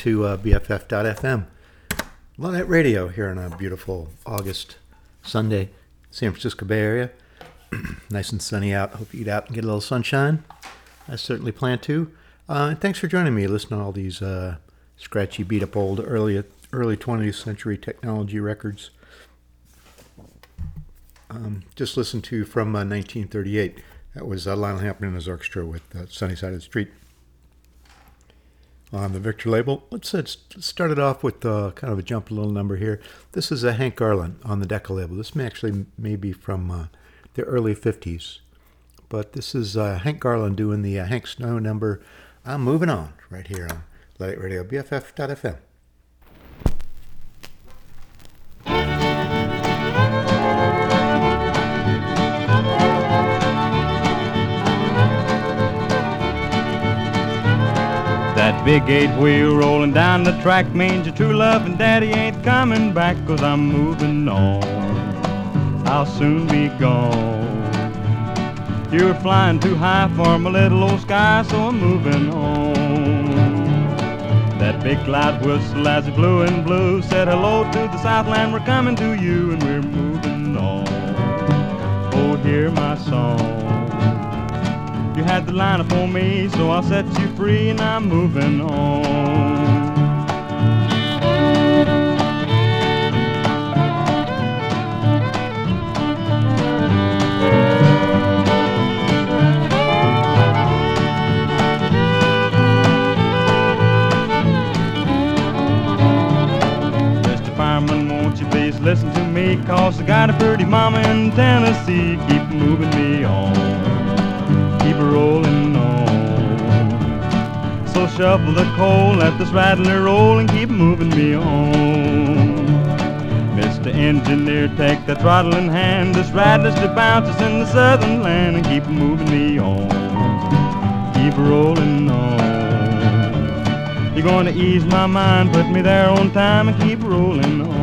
to uh, BFF.FM. Luddite Radio here on a beautiful August Sunday, San Francisco Bay Area. nice and sunny out. Hope you get out and get a little sunshine. I certainly plan to. Uh, and thanks for joining me. Listen to all these uh, scratchy, beat up old early early 20th century technology records. Um, just listened to from uh, 1938. That was uh, Lionel Hampton and his orchestra with uh, Sunny Side of the Street on the Victor label. Let's uh, st- start it off with uh, kind of a jump a little number here. This is a Hank Garland on the Decca label. This may actually may be from uh, the early 50s, but this is uh, Hank Garland doing the uh, Hank Snow number. I'm moving on right here on It Radio BFF.FM. big eight wheel rolling down the track means your true love and daddy ain't coming back cause I'm moving on. I'll soon be gone. You're flying too high for my little old sky, so I'm moving on. That big cloud whistle as it blew and blew said hello to the Southland, we're coming to you and we're moving on. Oh, hear my song. You had the line for me, so I'll set you free, and I'm moving on. Listen to me? Cause I got a pretty mama in Tennessee. Keep moving me on rolling on. So shovel the coal, let this rattler roll and keep moving me on. Mr. Engineer, take the throttle in hand. This rattler's to bounce in the southern land and keep moving me on. Keep rolling on. You're gonna ease my mind, put me there on time and keep rolling on.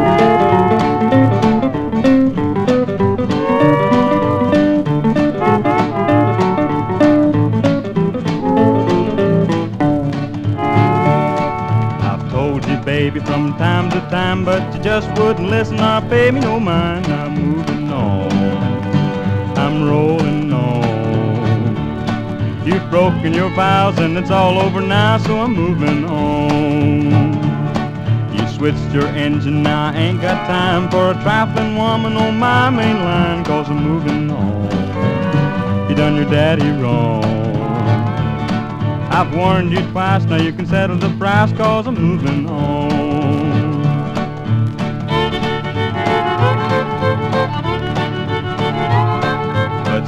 I've from time to time, but you just wouldn't listen or pay me no mind. I'm moving on, I'm rolling on. You've broken your vows and it's all over now, so I'm moving on. You switched your engine, now I ain't got time for a trifling woman on my main line, cause I'm moving on. You done your daddy wrong. I've warned you twice, now you can settle the price, cause I'm moving on.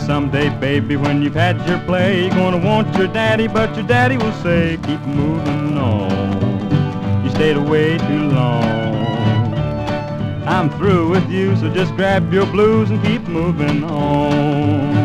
Someday, baby, when you've had your play, you're gonna want your daddy, but your daddy will say, keep moving on. You stayed away too long. I'm through with you, so just grab your blues and keep moving on.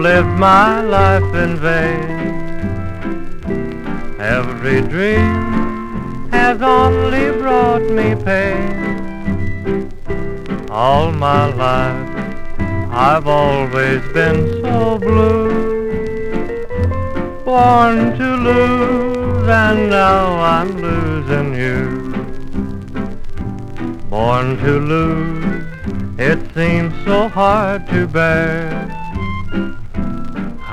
Lived my life in vain. Every dream has only brought me pain. All my life, I've always been so blue. Born to lose, and now I'm losing you. Born to lose. It seems so hard to bear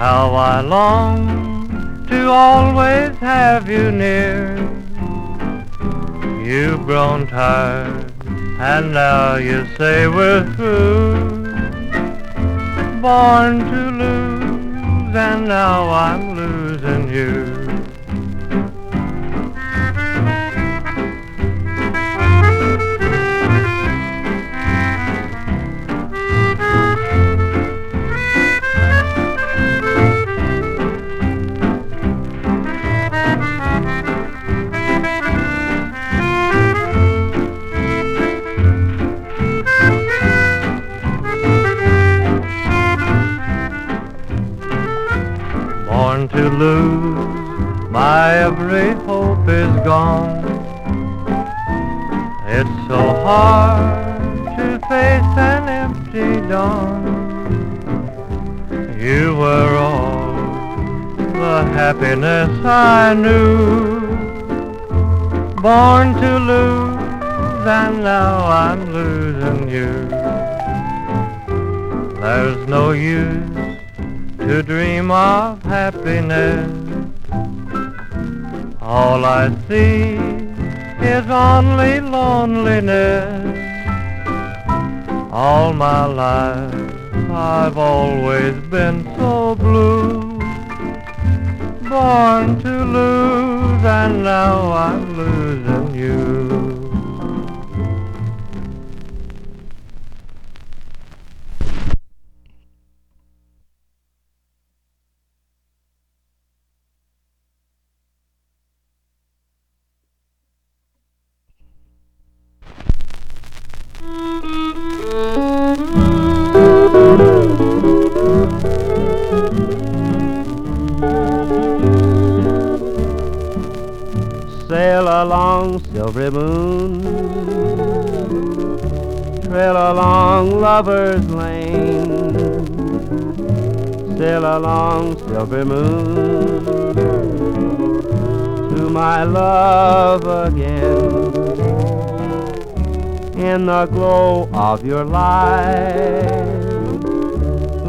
How I long to always have you near. You've grown tired and now you say we're through. Born to lose and now I'm losing you hard to face an empty dawn. You were all the happiness I knew. Born to lose, and now I'm losing you. There's no use to dream of happiness. All I see is only loneliness. All my life I've always been so blue. Born to lose and now I'm losing you.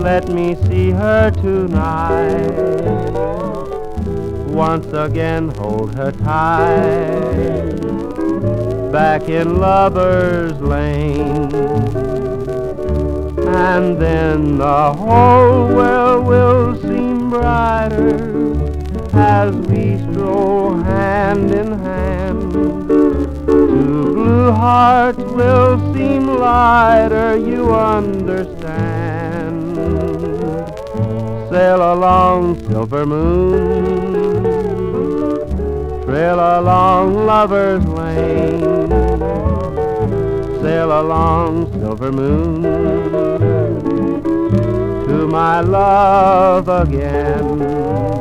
Let me see her tonight. Once again hold her tight. Back in lover's lane. And then the whole world will seem brighter as we stroll hand in hearts will seem lighter you understand sail along silver moon Trail along lover's lane, sail along silver moon. to my love again.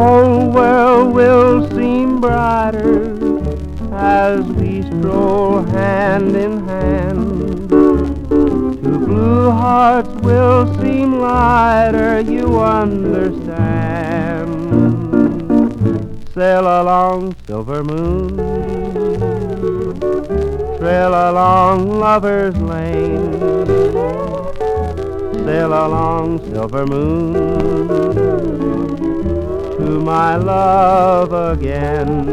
Whole world will seem brighter as we stroll hand in hand. Two blue hearts will seem lighter, you understand. Sail along, silver moon, trail along lover's lane, sail along, silver moon to my love again.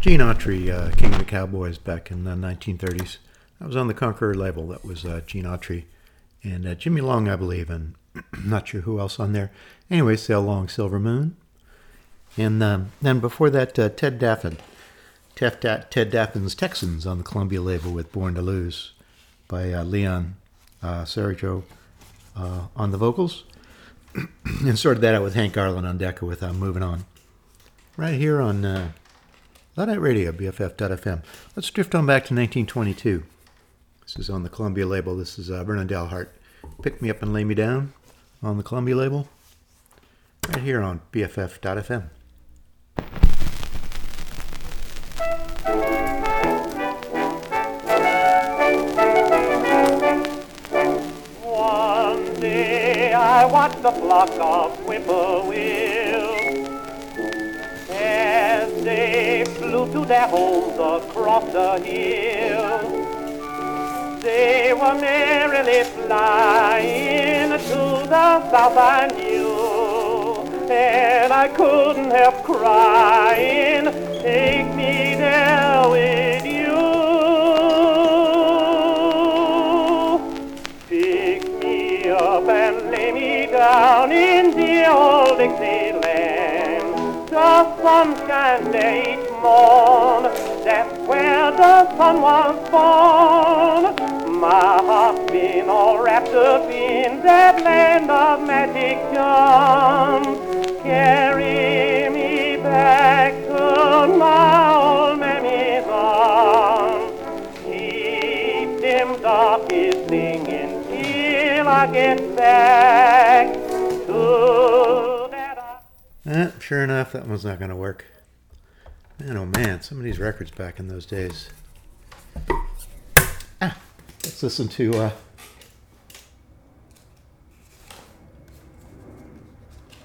Gene Autry, uh, King of the Cowboys, back in the 1930s. I was on the Conqueror label. That was uh, Gene Autry and uh, Jimmy Long, I believe, and not sure who else on there. Anyway, Sail Long, Silver Moon. And um, then before that, uh, Ted Daffan. Ted, Ted Daffan's Texans on the Columbia label with Born to Lose by uh, Leon uh, Seago uh, on the vocals, and sorted that out with Hank Garland on Decca with uh, Moving On. Right here on uh, Luddite Radio, BFF.FM. Let's drift on back to 1922. This is on the Columbia label. This is uh, Vernon Dalhart. Pick Me Up and Lay Me Down on the Columbia label. Right here on BFF.FM. watch the flock of whippoorwills as they flew to their homes across the hill. They were merrily flying to the south I knew, and I couldn't help crying. Take me there with down in the old Dixieland. The sunshine there each morn, that's where the sun was born. My heart's been all wrapped up in that land of magic charms. Carry me back to my old mammy's arms. Keep them darkies singing till I get back. Eh, sure enough, that one's not going to work. Man, oh man, some of these records back in those days. Ah, let's listen to. Uh,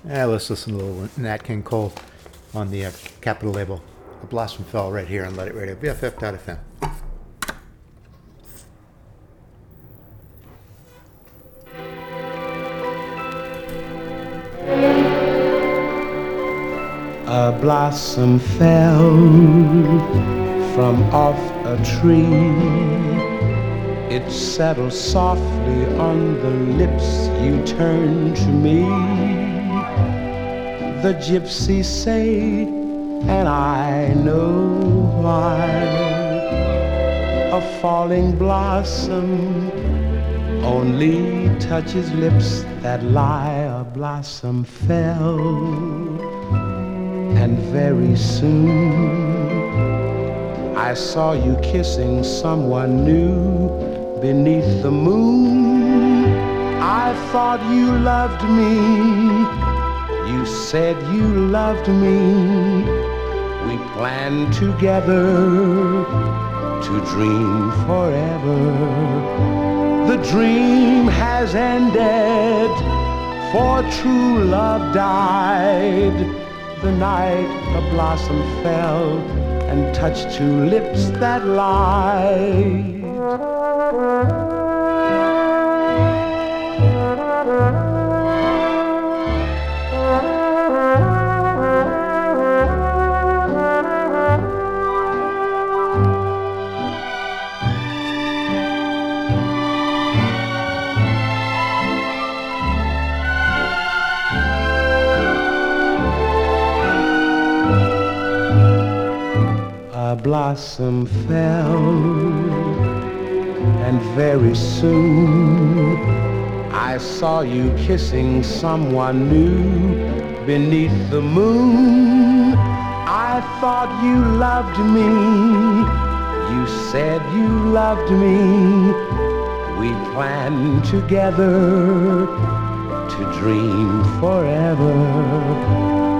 yeah, let's listen to a little Nat King Cole on the uh, Capitol label. A Blossom Fell right here on Luddite Radio, BFF.fm. blossom fell from off a tree. It settled softly on the lips you turned to me. The gypsies say, and I know why. A falling blossom only touches lips that lie. A blossom fell and very soon I saw you kissing someone new beneath the moon. I thought you loved me. You said you loved me. We planned together to dream forever. The dream has ended, for true love died the night a blossom fell and touched two lips that lied. Blossom fell, and very soon I saw you kissing someone new beneath the moon. I thought you loved me. You said you loved me. We planned together to dream forever.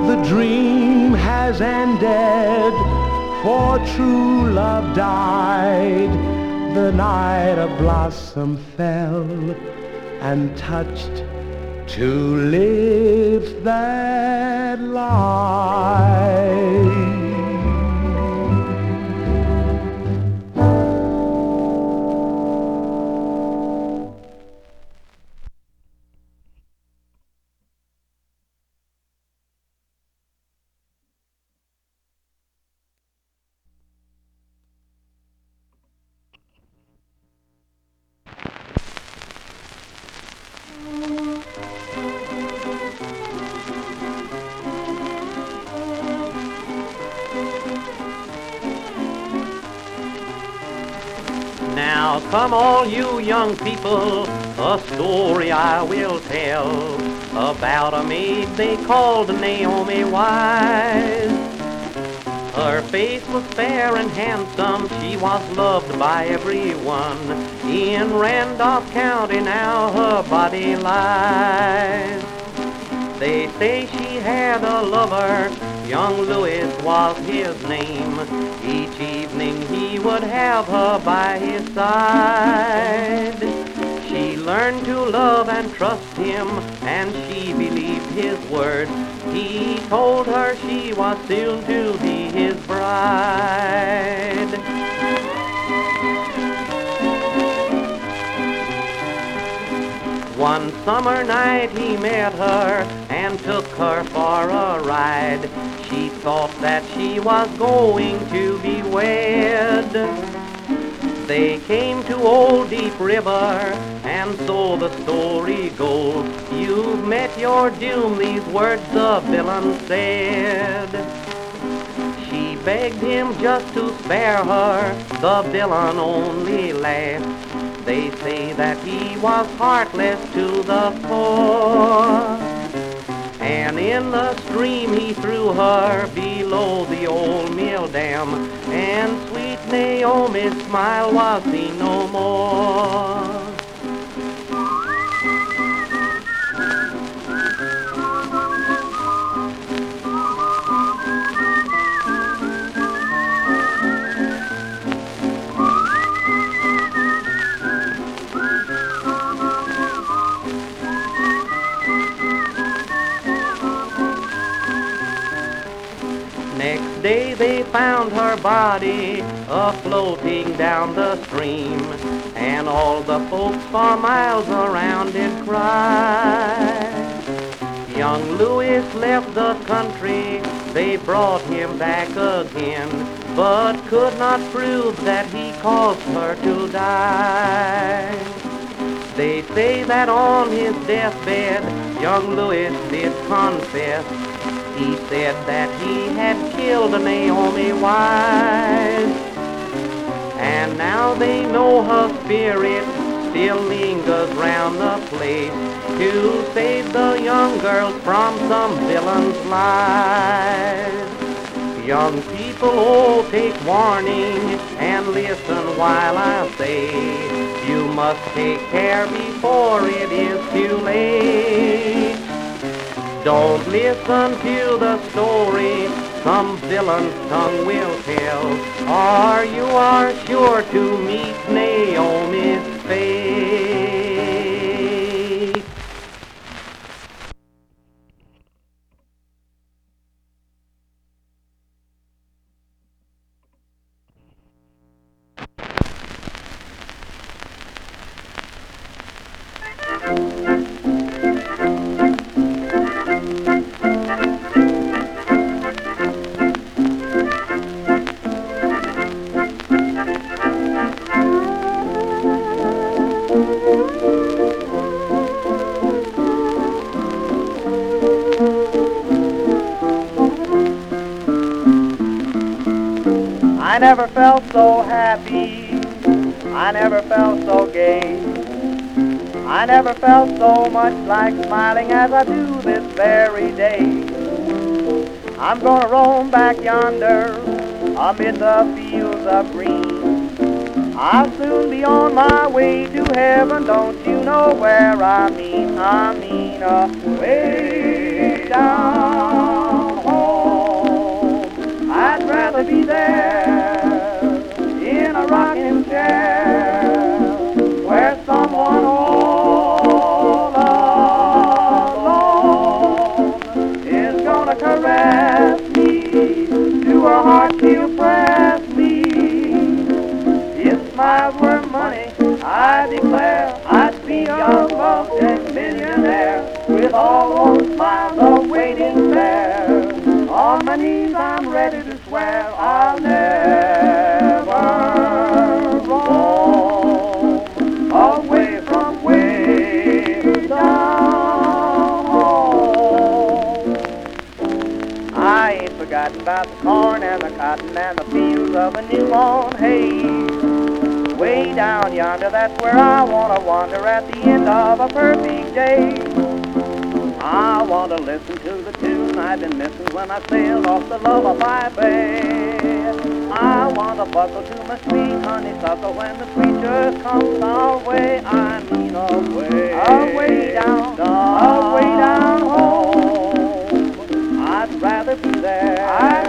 The dream has ended, for true love died the night a blossom fell and touched to live that life. Young people, a story I will tell about a maid they called Naomi Wise. Her face was fair and handsome, she was loved by everyone. In Randolph County now her body lies. They say she had a lover, young Louis was his name. Each evening would have her by his side. She learned to love and trust him, and she believed his word. He told her she was soon to be his bride. One summer night he met her and took her for a ride. She thought that she was going to be wed. They came to Old Deep River, and so the story goes. You've met your doom, these words the villain said. She begged him just to spare her, the villain only laughed. They say that he was heartless to the core. And in the stream he threw her below the old mill dam. And sweet Naomi's smile was seen no more. Day they found her body a floating down the stream, and all the folks for miles around it cried. Young Louis left the country, they brought him back again, but could not prove that he caused her to die. They say that on his deathbed, young Louis did confess. He said that he had killed Naomi Wise. And now they know her spirit still lingers round the place to save the young girls from some villain's lies. Young people, oh, take warning and listen while I say you must take care before it is too late. Don't listen to the story some villain's tongue will tell, or you are sure to meet Naomi's fate. I never felt so happy. I never felt so gay. I never felt so much like smiling as I do this very day. I'm gonna roam back yonder amid the fields of green. I'll soon be on my way to heaven, don't you know where I mean? I mean, uh, way down home. I'd rather be there to down yonder, that's where I wanna wander at the end of a perfect day. I want to listen to the tune I've been missing when I sailed off the lullaby bay. I want to buckle to my sweet honeysuckle when the preacher comes our way. I mean away, away down, away down home. I'd rather be there, I'd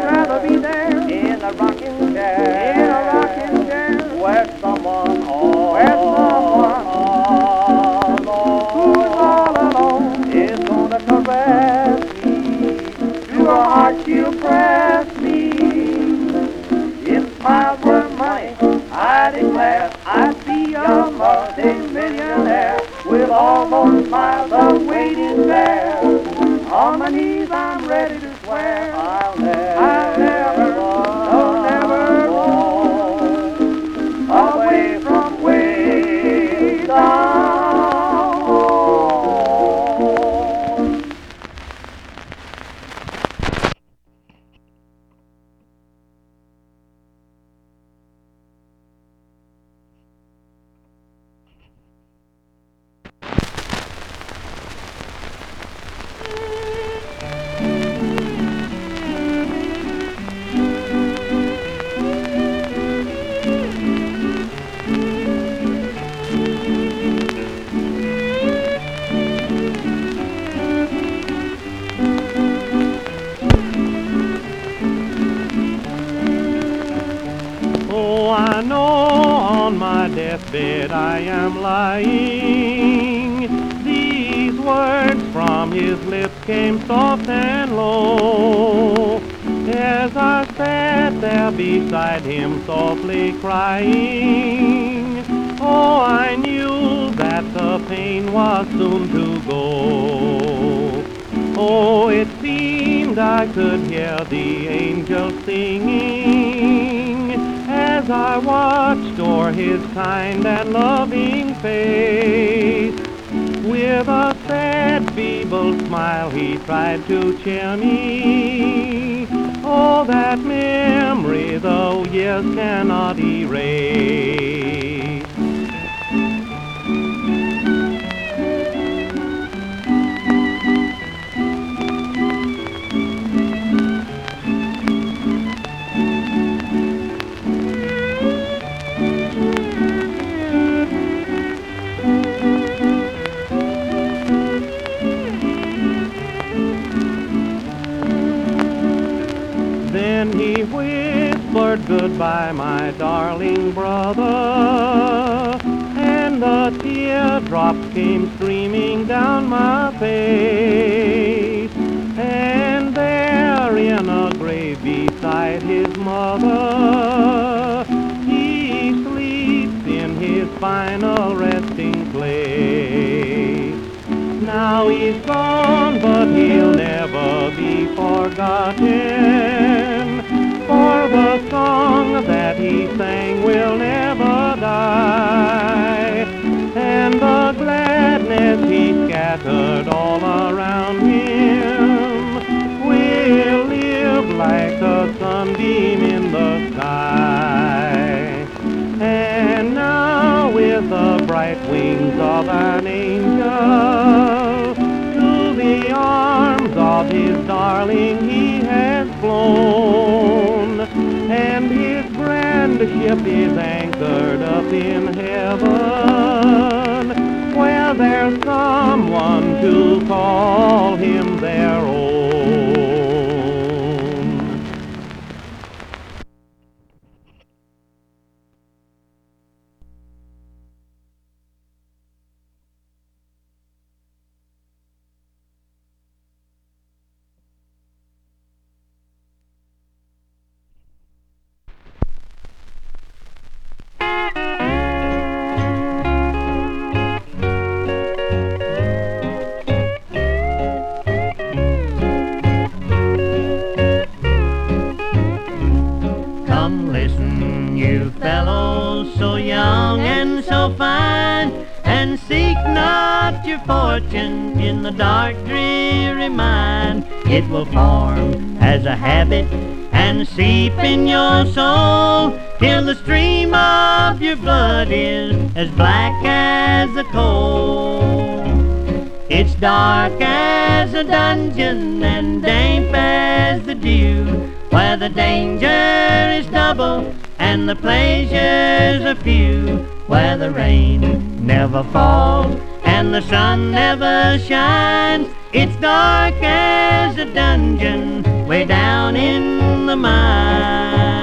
beside his mother, he sleeps in his final resting place. Now he's gone, but he'll never be forgotten. For the song that he sang will never die. And the gladness he scattered all around wings of an angel. To the arms of his darling he has flown, and his grand ship is anchored up in heaven, where there's someone to call him their own. And the pleasures are few, where the rain never falls and the sun never shines. It's dark as a dungeon way down in the mine.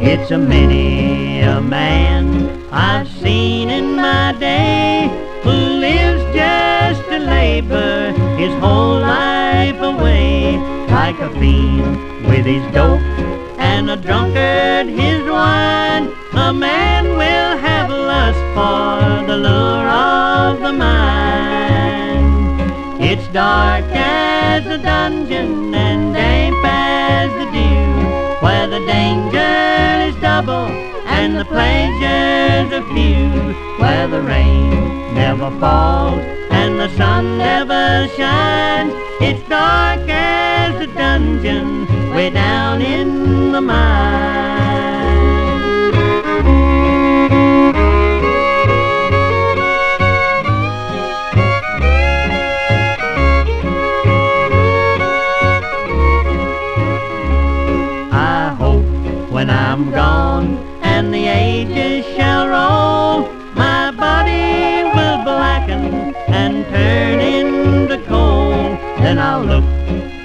It's a many a man like a fiend with his dope and a drunkard his wine. A man will have lust for the lure of the mind. It's dark as a dungeon and damp as the dew, where the danger is double and the pleasures are few, where the rain never falls and the sun never shines. I hope when I'm gone and the ages shall roll, my body will blacken and turn into coal. Then I'll look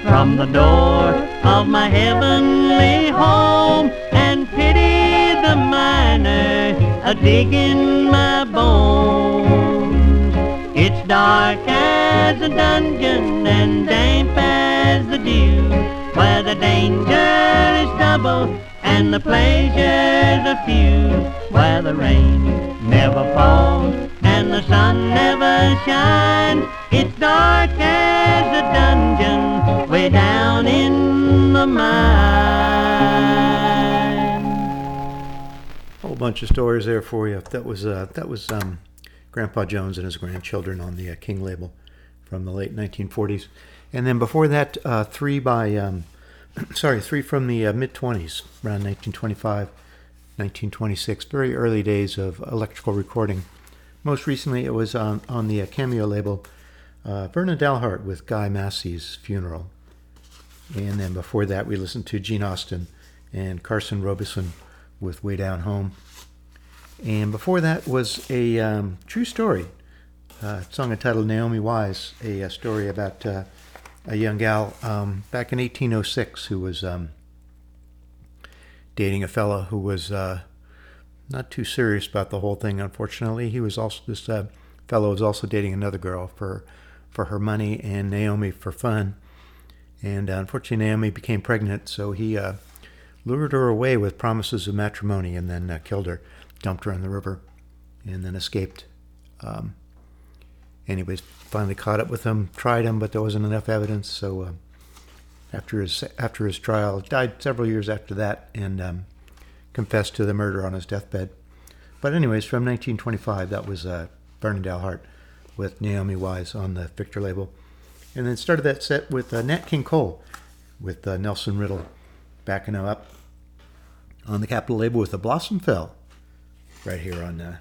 from the door of my heavenly home and pity the miner a digging my bones. It's dark as a dungeon and damp as the dew, where the danger is double and the pleasures are few, where the rain never falls and the sun never shines. It's dark as a dungeon way down bunch of stories there for you. That was uh, that was um, Grandpa Jones and his grandchildren on the uh, King label from the late 1940s, and then before that, uh, three by um, sorry, three from the uh, mid 20s, around 1925, 1926, very early days of electrical recording. Most recently, it was on on the uh, Cameo label, uh, Vernon Dalhart with Guy Massey's Funeral, and then before that, we listened to Gene Austin and Carson Robison with Way Down Home. And before that was a um, true story, uh, song entitled Naomi Wise, a, a story about uh, a young gal um, back in 1806 who was um, dating a fellow who was uh, not too serious about the whole thing. Unfortunately, he was also this uh, fellow was also dating another girl for for her money and Naomi for fun. And uh, unfortunately, Naomi became pregnant, so he uh, lured her away with promises of matrimony and then uh, killed her, dumped her in the river, and then escaped. Um, anyways, finally caught up with him, tried him, but there wasn't enough evidence. So uh, after his after his trial, died several years after that, and um, confessed to the murder on his deathbed. But anyways, from 1925, that was uh, Vernon Dalhart with Naomi Wise on the Victor label. And then started that set with uh, Nat King Cole with uh, Nelson Riddle backing him up on the Capitol label with the Blossom Fell right here on uh,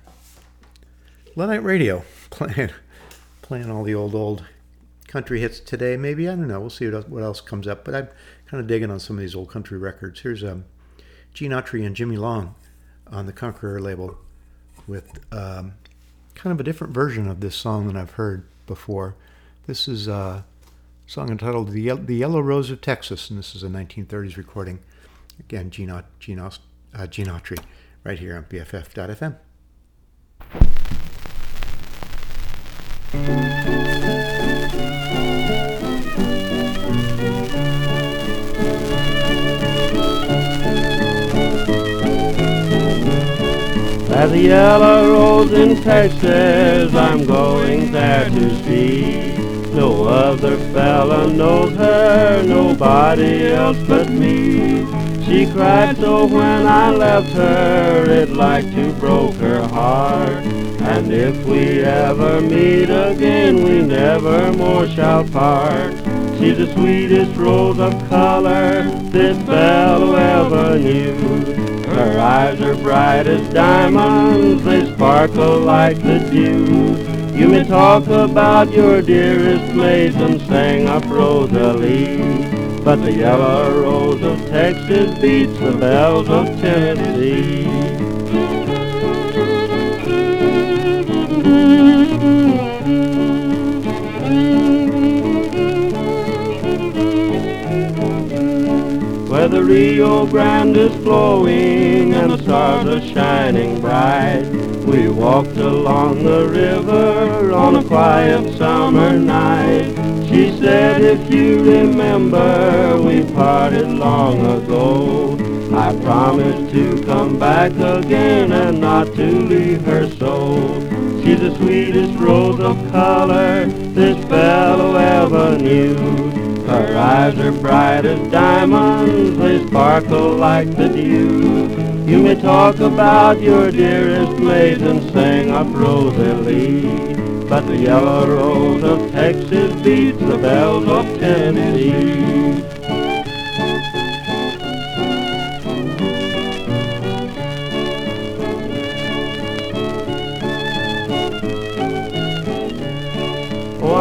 Luddite Radio playing playing all the old old country hits today. Maybe I don't know. We'll see what else, what else comes up. But I'm kind of digging on some of these old country records. Here's um, Gene Autry and Jimmy Long on the Conqueror label with um, kind of a different version of this song than I've heard before. This is a song entitled "The, Ye- the Yellow Rose of Texas," and this is a 1930s recording. Again, Gene, Aut- Gene, Aus- uh, Gene Autry, right here on BFF.fm. As a yellow rose in Texas, I'm going there to see. No other fella knows her, nobody else but me. She cried so when I left her, it like to broke her heart. And if we ever meet again, we never more shall part. She's the sweetest rose of color this fellow ever knew. Her eyes are bright as diamonds, they sparkle like the dew. You may talk about your dearest maids and sing up Rosalie, but the yellow rose of Texas beats the bells of Tennessee. Rio Grande is flowing and the stars are shining bright. We walked along the river on a quiet summer night. She said, if you remember, we parted long ago. I promised to come back again and not to leave her so. She's the sweetest rose of color this fellow ever knew. Her eyes are bright as diamonds, they sparkle like the dew. You may talk about your dearest maid and sing up Rosalie, but the yellow rose of Texas beats the bells of Tennessee.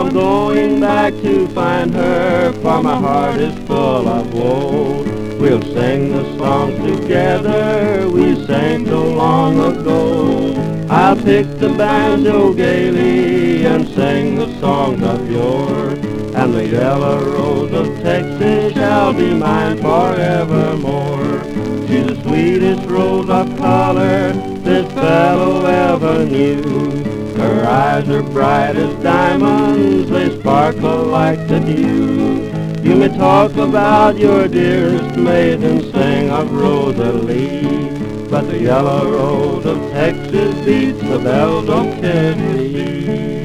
I'm going back to find her, for my heart is full of woe. We'll sing the songs together we sang so long ago. I'll pick the banjo gaily and sing the songs of yore. And the yellow rose of Texas shall be mine forevermore. She's the sweetest rose of color this fellow ever knew. Her eyes are bright as diamonds, they sparkle like the dew. You may talk about your dearest maid and sing of Rosalie, but the yellow rose of Texas beats the bells of Tennessee.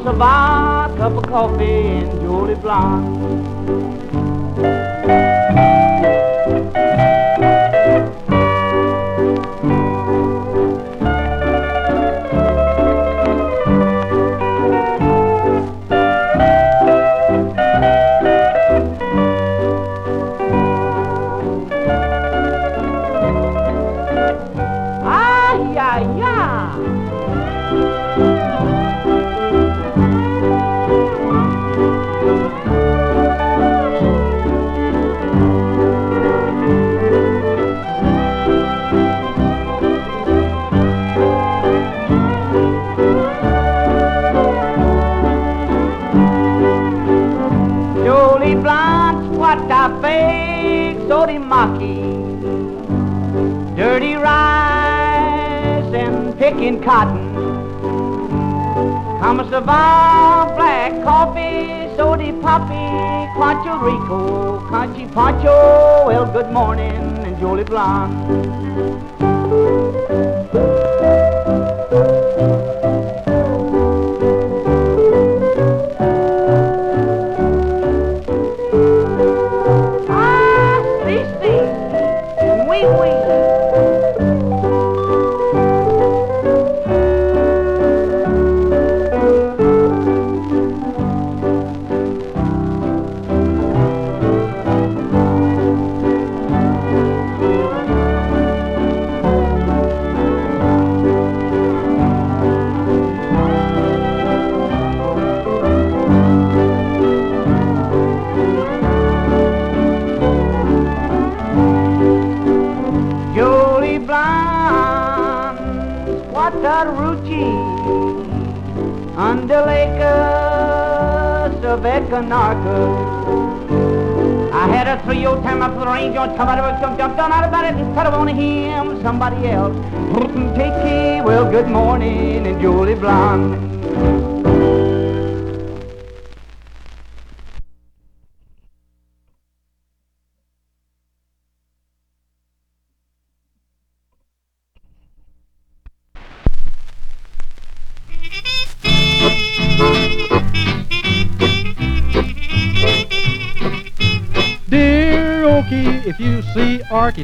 Stump, come a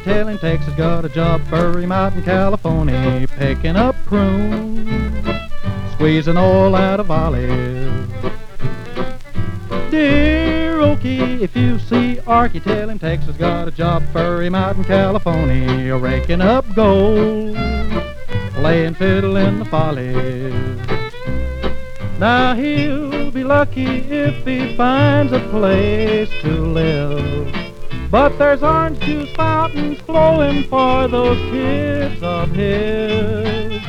Tailing Texas got a job for him out in California, picking up prunes, squeezing oil out of olives. Dear Okie, if you see Arky him Texas got a job for him out in California, raking up gold, playing fiddle in the follies. Now he'll be lucky if he finds a place to live. But there's orange juice fountains flowing for those kids of his.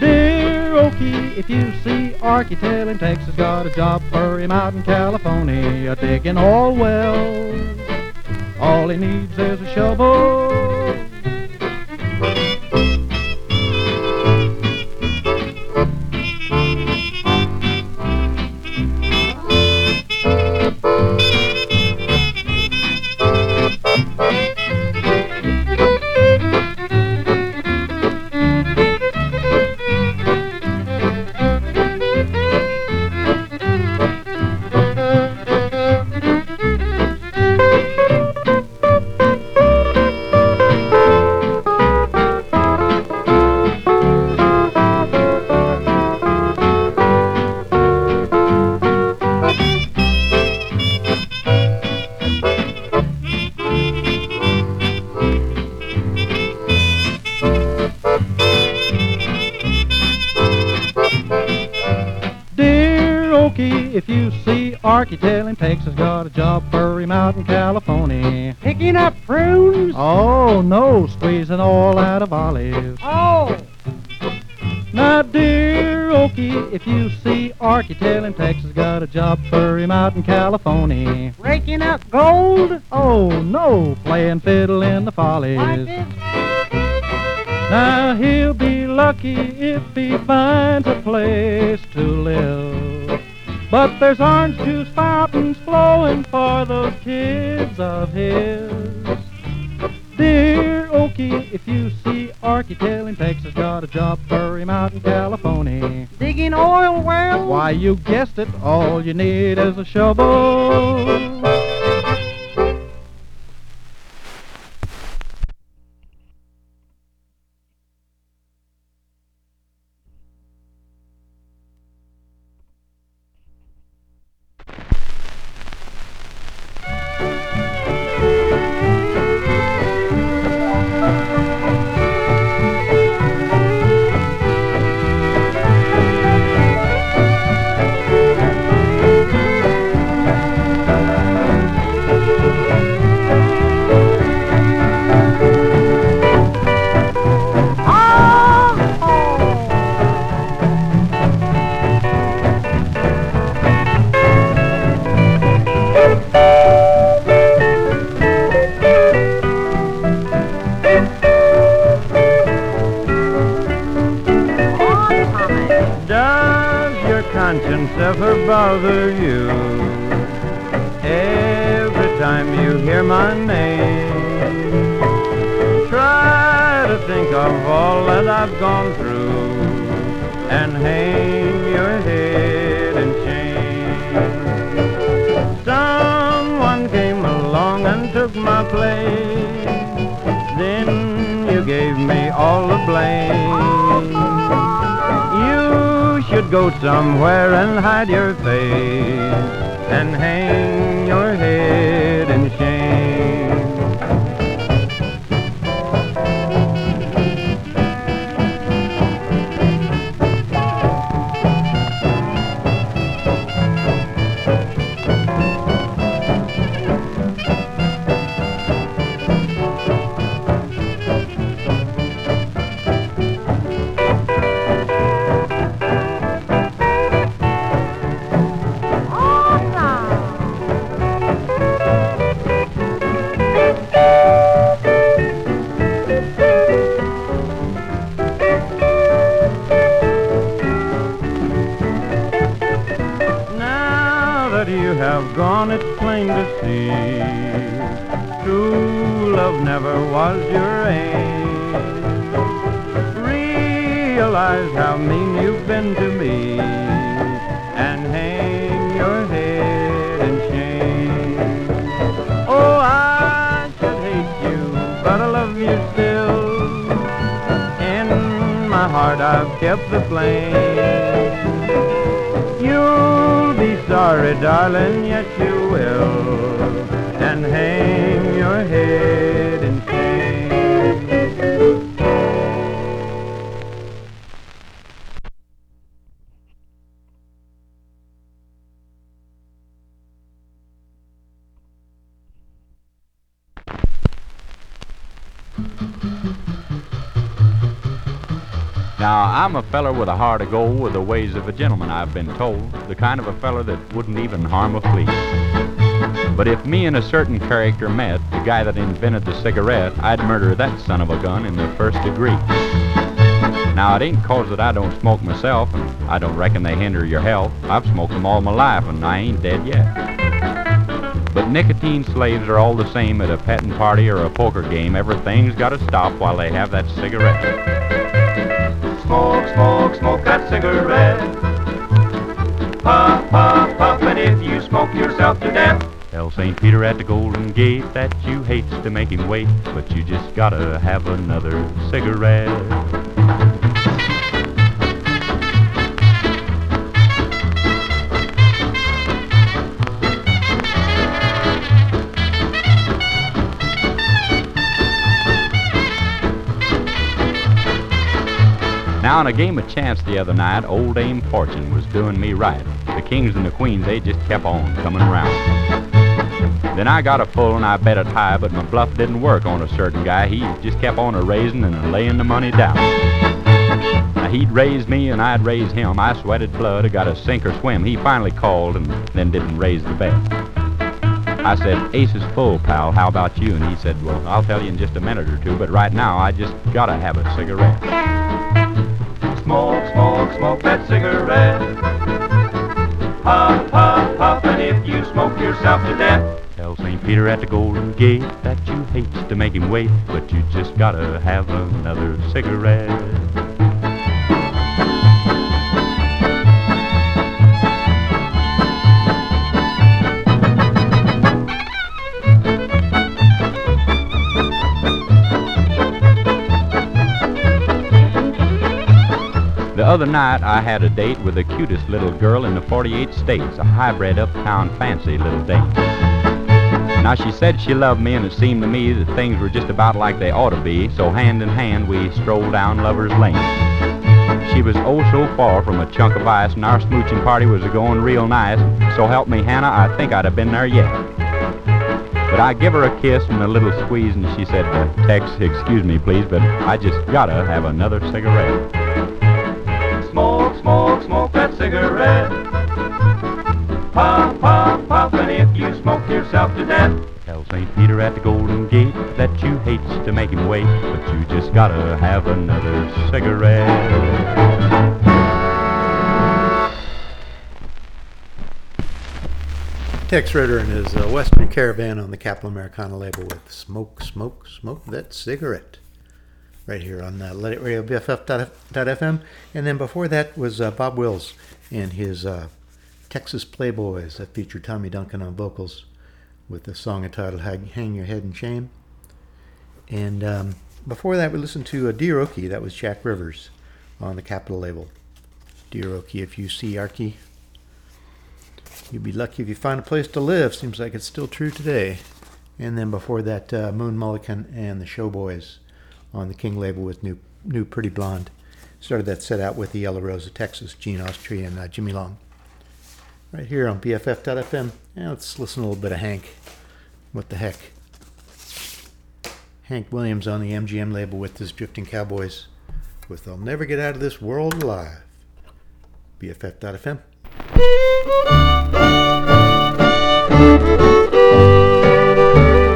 Dear Okie, if you see Arky Tail in Texas, got a job for him out in California, digging all wells. All he needs is a shovel. There's orange juice fountains flowing for those kids of his. Dear Okie, if you see Arky Tail in Texas, got a job for him out in California. Digging oil wells? Why, you guessed it, all you need is a shovel. Ways of a gentleman, I've been told. The kind of a feller that wouldn't even harm a flea. But if me and a certain character met, the guy that invented the cigarette, I'd murder that son of a gun in the first degree. Now, it ain't cause that I don't smoke myself, and I don't reckon they hinder your health. I've smoked them all my life, and I ain't dead yet. But nicotine slaves are all the same at a petting party or a poker game. Everything's gotta stop while they have that cigarette. Smoke, smoke, smoke that cigarette. Puff, puff, puff, and if you smoke yourself to death, Tell St. Peter at the Golden Gate that you hates to make him wait, but you just gotta have another cigarette. Now, in a game of chance the other night, old Dame Fortune was doing me right. The kings and the queens, they just kept on coming around. Then I got a full and I bet it high, but my bluff didn't work on a certain guy. He just kept on a raising and a laying the money down. Now, he'd raise me and I'd raise him. I sweated blood, I got a sink or swim. He finally called and then didn't raise the bet. I said, Ace is full, pal. How about you? And he said, Well, I'll tell you in just a minute or two, but right now I just gotta have a cigarette. Smoke, smoke, that cigarette. Puff, puff, puff, and if you smoke yourself to death, Tell St. Peter at the Golden Gate that you hate to make him wait, but you just gotta have another cigarette. Other night I had a date with the cutest little girl in the 48 states, a hybrid uptown fancy little dame. Now she said she loved me and it seemed to me that things were just about like they ought to be, so hand in hand we strolled down Lover's Lane. She was oh so far from a chunk of ice and our smooching party was a going real nice, so help me Hannah, I think I'd have been there yet. But I give her a kiss and a little squeeze and she said, Tex, excuse me please, but I just gotta have another cigarette. Cigarette. Puff, puff, puff, and if you smoke yourself to death, Tell St. Peter at the Golden Gate that you hates to make him wait, but you just gotta have another cigarette. Tex Ritter and his uh, Western Caravan on the Capitol Americana label with Smoke, Smoke, Smoke That Cigarette. Right here on uh, Luddite Radio BFF.FM. And then before that was uh, Bob Wills and his uh, Texas Playboys that featured Tommy Duncan on vocals with the song entitled Hang Your Head in Shame. And um, before that, we listened to a Dear Okie. That was Jack Rivers on the Capitol label. Dear Okie, if you see Arky, you'd be lucky if you find a place to live. Seems like it's still true today. And then before that, uh, Moon Mullican and the Showboys on the King label with New, New Pretty Blonde. Started that set out with the Yellow Rose of Texas, Gene Autry and uh, Jimmy Long. Right here on BFF.FM. Yeah, let's listen a little bit of Hank. What the heck? Hank Williams on the MGM label with his Drifting Cowboys with They'll Never Get Out of This World Alive. BFF.FM.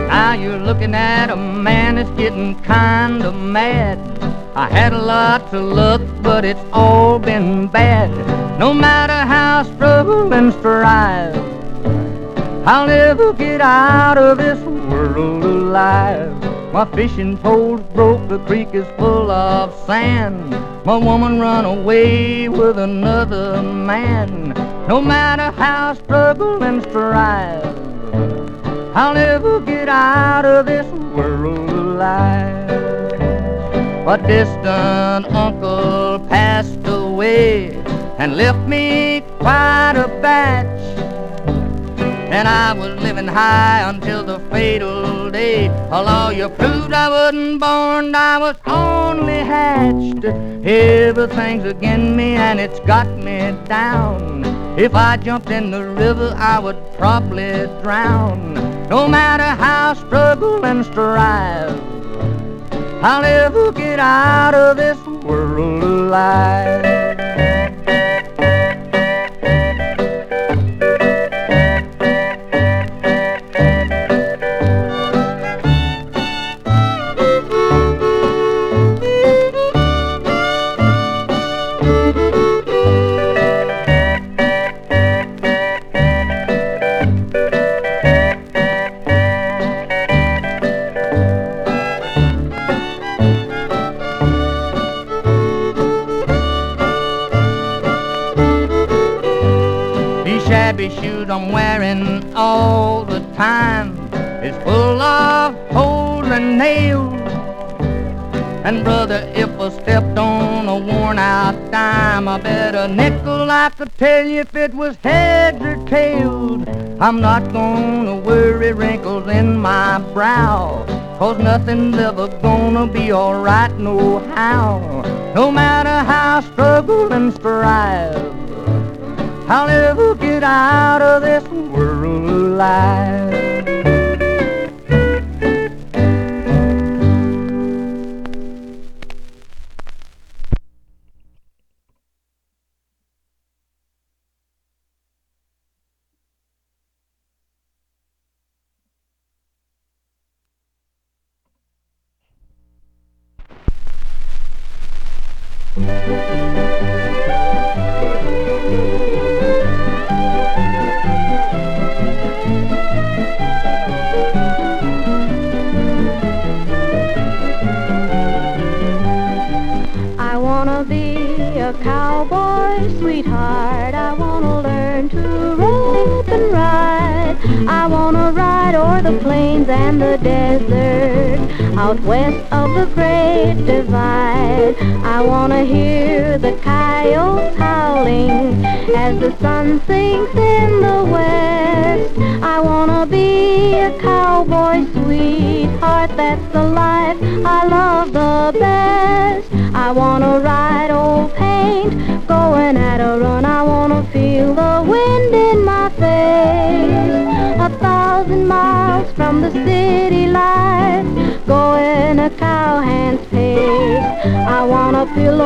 Now you're looking at a man that's getting kinda mad. I had a lot to look, but it's all been bad. No matter how I struggle and strive, I'll never get out of this world alive. My fishing pole's broke, the creek is full of sand. My woman run away with another man. No matter how I struggle and strive, I'll never get out of this world alive. A distant uncle passed away and left me quite a batch. And I was living high until the fatal day. A lawyer proved I wasn't born, I was only hatched. Everything's against me and it's got me down. If I jumped in the river, I would probably drown. No matter how I struggle and strive, I'll never get out of this world alive. All the time is full of holes and nails. And brother, if I stepped on a worn out dime, I bet a nickel I could tell you if it was heads or tails. I'm not gonna worry wrinkles in my brow, cause nothing's ever gonna be alright no how. No matter how I struggle and strive, I'll never get out of this world alive.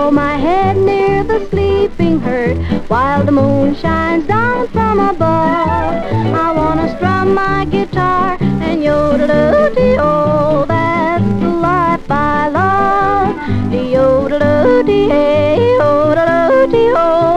Wanna my head near the sleeping herd while the moon shines down from above. I wanna strum my guitar and yodel-oo-dee-oh. That's the life I love. Dee-oh-da-doo-dee-hey-oh-da-doo-dee-oh. Lo-da-dee-hey-da-doo-dee-oh.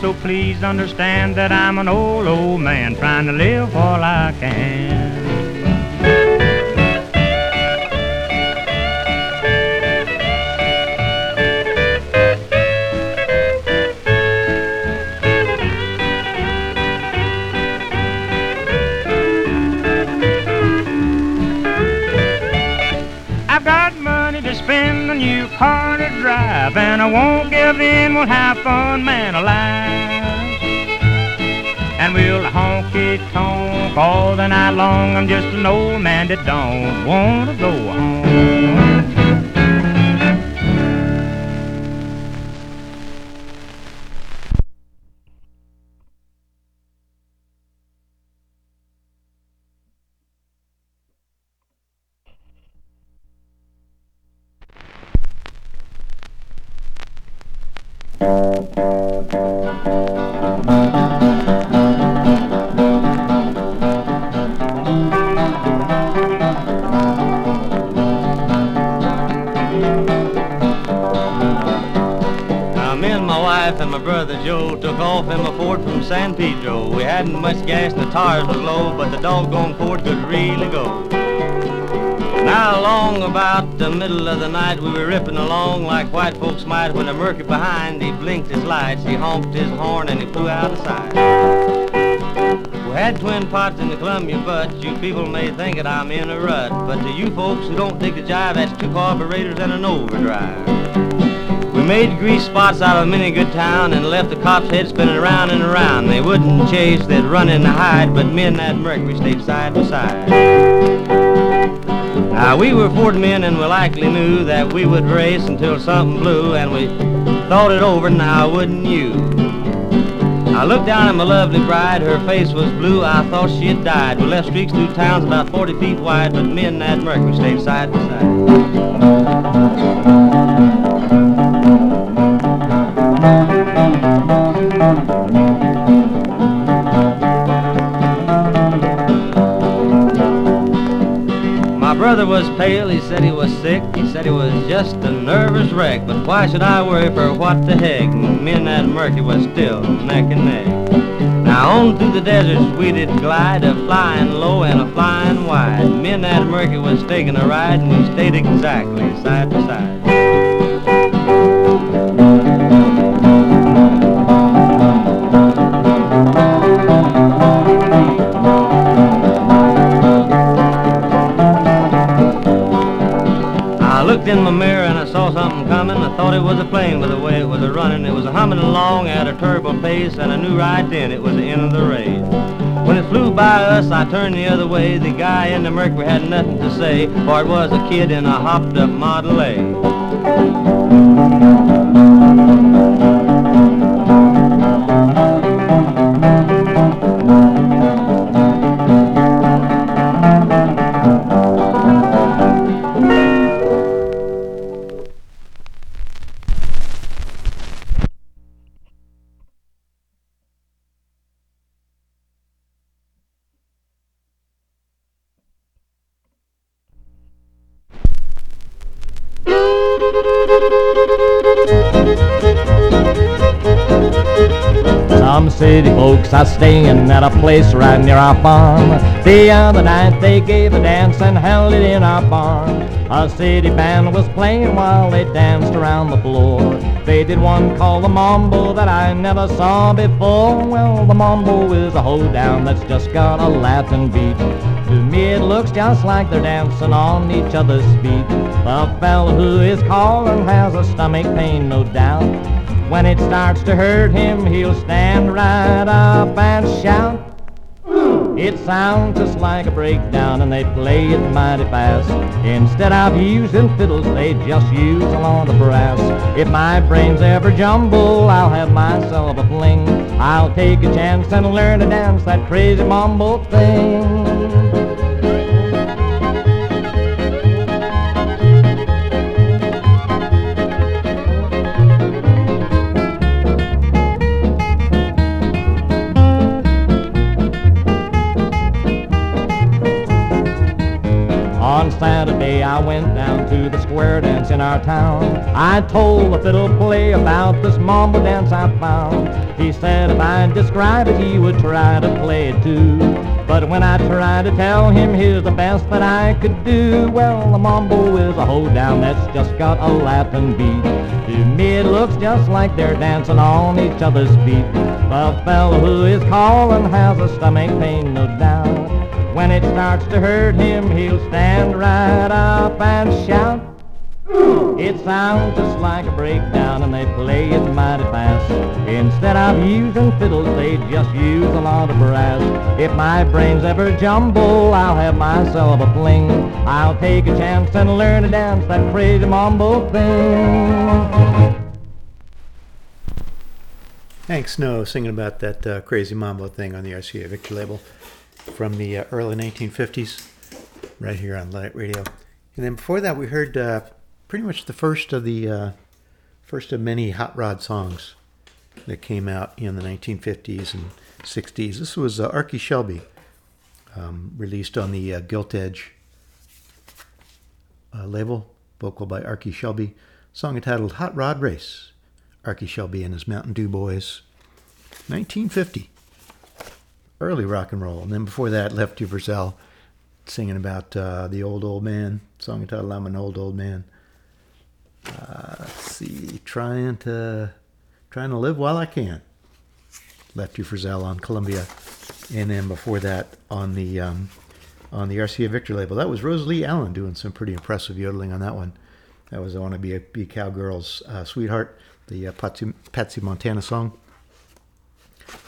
So please understand that I'm an old, old man trying to live all I can. We'll have fun, man, alive. And we'll honky tonk all the night long. I'm just an old man that don't want to go home. Middle of the night, we were ripping along like white folks might when a murky behind. He blinked his lights, he honked his horn, and he flew out of sight. We had twin pots in the Columbia but You people may think that I'm in a rut, but to you folks who don't dig the jive, that's two carburetors and an overdrive. We made grease spots out of many good town and left the cops' head spinning around and around. They wouldn't chase, they'd run in the hide, but me and that Mercury stayed side by side. Now we were Ford men and we likely knew that we would race until something blew, and we thought it over. Now wouldn't you? I looked down at my lovely bride, her face was blue, I thought she had died. We left streaks through towns about 40 feet wide, but me and that Mercury stayed side by side. Brother was pale, he said he was sick, he said he was just a nervous wreck. But why should I worry for what the heck? Me and that Murky was still neck and neck. Now on through the deserts we did glide, a flying low and a flying wide. Me and that Murky was taking a ride, and we stayed exactly side by side. It was a plane, but the way it was a running, it was a humming along at a terrible pace, and I knew right then it was the end of the race. When it flew by us, I turned the other way. The guy in the Mercury had nothing to say, for it was a kid in a hopped-up Model A. folks are staying at a place right near our farm. The other night they gave a dance and held it in our barn. A city band was playing while they danced around the floor. They did one called the mambo that I never saw before. Well, the mambo is a hoedown that's just got a Latin beat. To me it looks just like they're dancing on each other's feet. The fellow who is calling has a stomach pain, no doubt. When it starts to hurt him, he'll stand right up and shout. It sounds just like a breakdown and they play it mighty fast. Instead of using fiddles, they just use a lot of brass. If my brains ever jumble, I'll have myself a fling. I'll take a chance and learn to dance that crazy mambo thing. Down square dance in our town. I told the fiddle play about this mambo dance I found. He said if I describe it he would try to play it too. But when I tried to tell him here's the best that I could do, well the mambo is a hoedown that's just got a Latin beat. To me it looks just like they're dancing on each other's feet. The fellow who is calling has a stomach pain, no doubt. When it starts to hurt him, he'll stand right up and shout. It sounds just like a breakdown and they play it mighty fast. Instead of using fiddles, they just use a lot of brass. If my brains ever jumble, I'll have myself a fling. I'll take a chance and learn to dance that crazy mambo thing. Hank Snow singing about that uh, crazy mambo thing on the RCA Victor label from the uh, early 1950s, right here on Luddite Radio. And then before that, we heard uh, pretty much the first of the uh, first of many hot rod songs that came out in the 1950s and 60s. This was uh, Arkie Shibley, um, released on the uh, Gilt Edge uh, label, vocal by Arkie Shibley, song entitled Hot Rod Race. Arkie Shibley and his Mountain Dew Boys, 1950 early rock and roll. And then before that, Lefty Frizzell singing about uh, the old old man, song entitled "I'm an Old Old Man." Uh, see, trying to trying to live while I can. Lefty Frizzell on Columbia, and then before that on the um, on the RCA Victor label, that was Rosalie Allen doing some pretty impressive yodeling on that one. That was "I Want to Be a Be Cowgirl's uh, Sweetheart," the uh, Patsy, Patsy Montana song.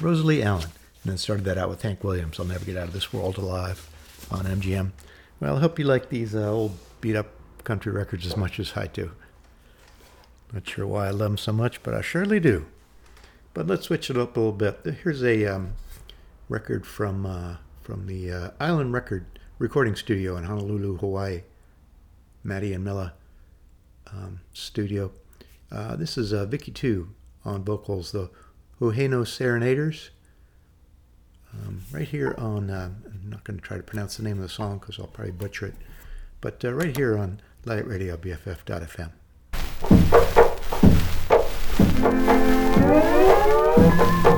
Rosalie Allen. And then started that out with Hank Williams. I'll never get out of this world alive on MGM. Well, I hope you like these uh, old beat up country records as much as I do. Not sure why I love them so much, but I surely do. But let's switch it up a little bit. Here's a um, record from uh, from the uh, Island Record Recording Studio in Honolulu, Hawaii. Matty and Milla um, studio. Uh, this is uh, Vicky Two on vocals, the Huheno Serenaders. Um, right here on, uh, I'm not going to try to pronounce the name of the song because I'll probably butcher it. But uh, right here on Luddite Radio, BFF.fm. thank you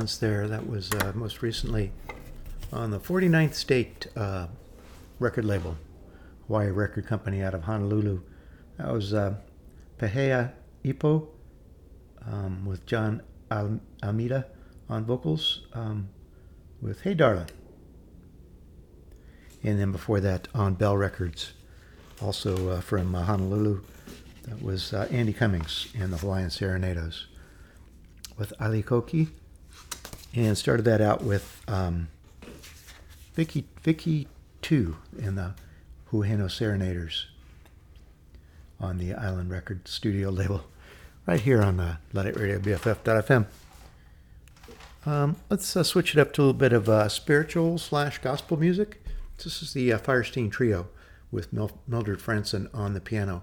there. That was uh, most recently on the 49th State uh, record label, Hawaii Record Company out of Honolulu. That was uh, Pehea Ipo um, with John Al- Almeida on vocals um, with Hey Darling. And then before that on Bell Records, also uh, from uh, Honolulu, that was uh, Andy Cummings and the Hawaiian Serenados with Ali Koki, and started that out with um, Vicky Vicky Two in the Huheno Serenaders on the Island Record Studio label, right here on uh, the Luddite Radio BFF.fm. Um, let's uh, switch it up to a little bit of uh, spiritual slash gospel music. This is the uh, Firestein Trio with Mil- Mildred Franson on the piano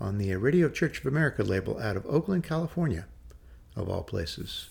on the Radio Church of America label out of Oakland, California, of all places.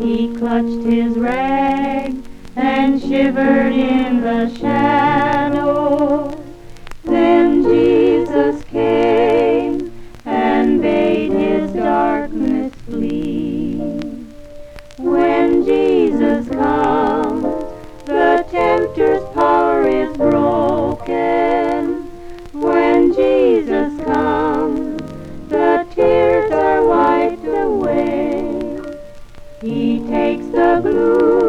He clutched his rag and shivered in the shadow. Then Jesus came and bade his darkness flee. When Jesus comes, the tempter's power is broken. the blue.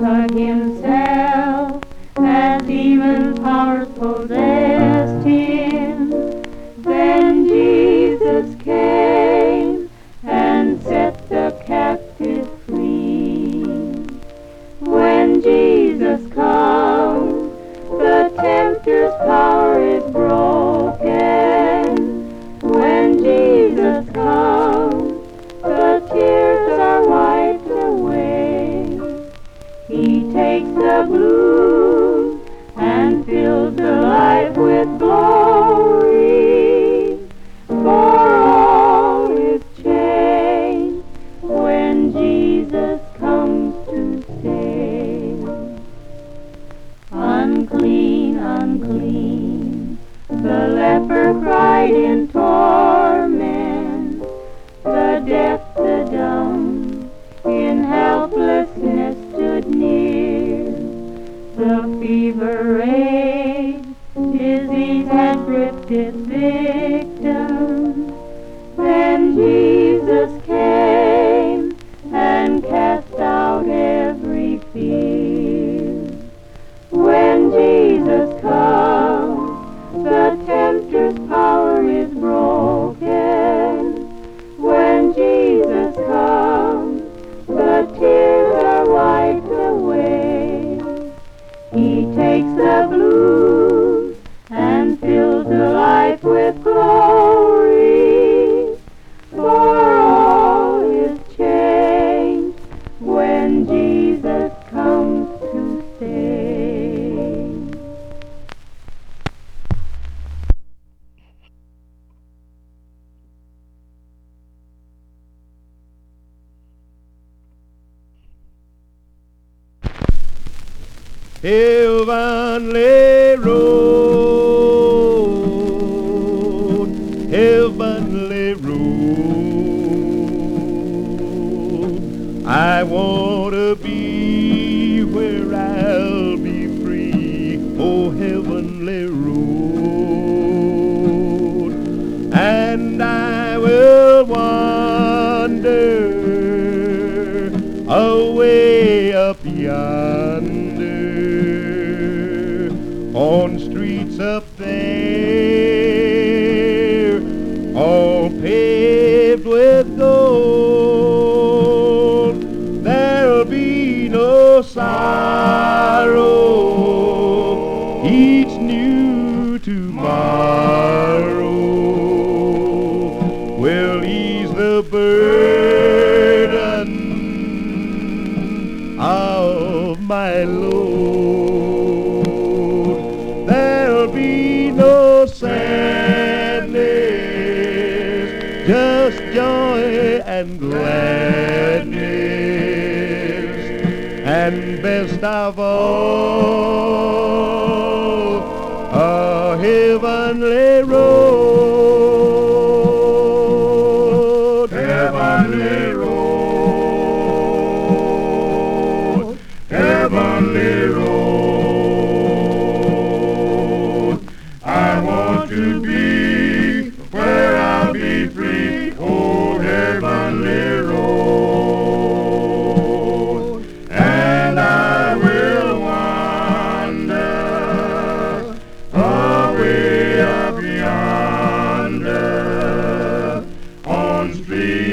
again.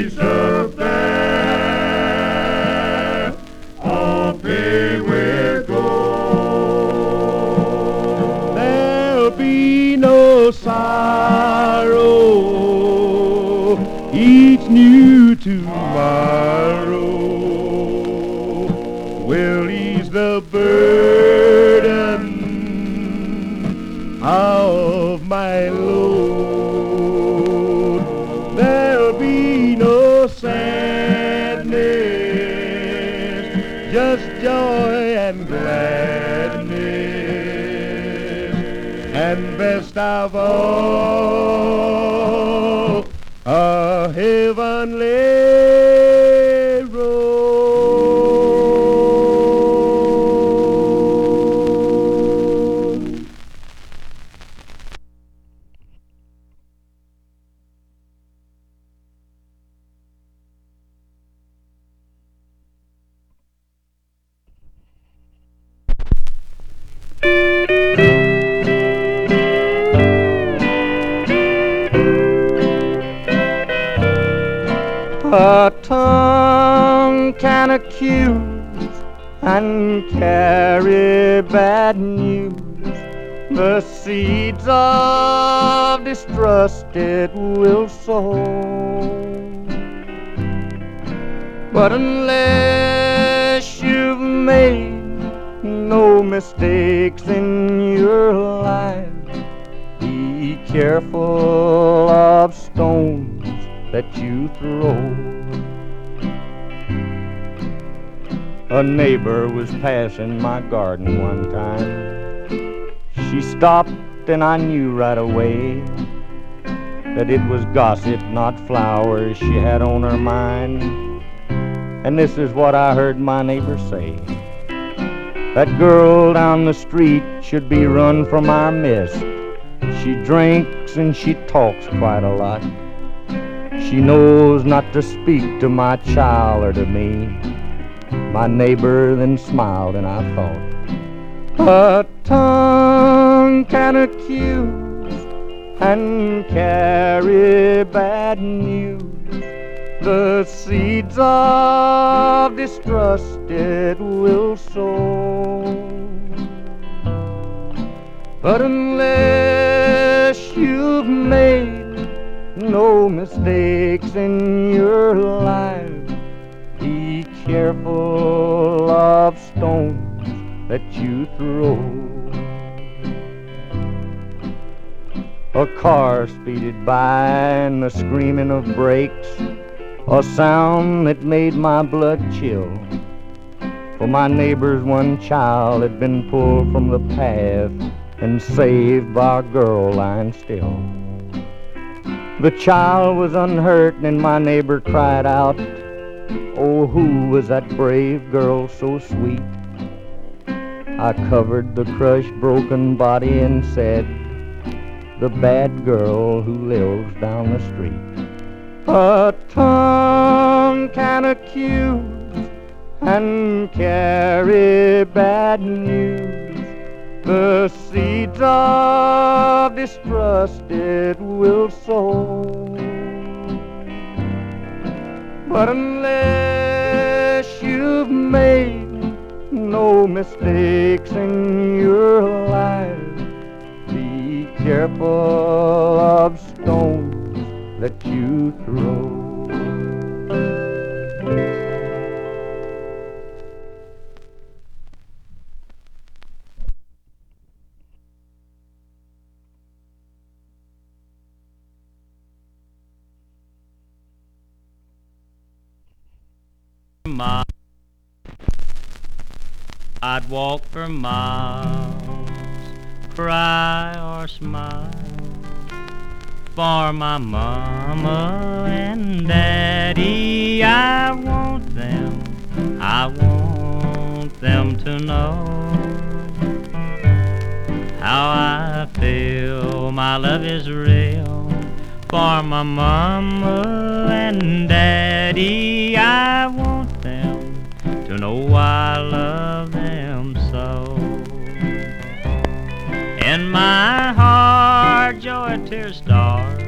Streets passing my garden one time. She stopped, and I knew right away that it was gossip, not flowers, she had on her mind. And this is what I heard my neighbor say. That girl down the street should be run from our midst. She drinks and she talks quite a lot. She knows not to speak to my child or to me. My neighbor then smiled, and I thought, a tongue can accuse and carry bad news. The seeds of distrust it will sow. But unless you've made no mistakes in your life, careful of stones that you throw. A car speeded by and the screaming of brakes, a sound that made my blood chill. For my neighbor's one child had been pulled from the path and saved by a girl lying still. The child was unhurt and my neighbor cried out, Oh, who was that brave girl so sweet? I covered the crushed, broken body and said, The bad girl who lives down the street. A tongue can accuse and carry bad news. The seeds of distrust it will sow. But unless you've made no mistakes in your life, be careful of stones that you throw. Walk for miles, cry or smile for my mama and daddy. I want them, I want them to know how I feel. My love is real for my mama and daddy. I want them to know I love my heart, joy tears stars,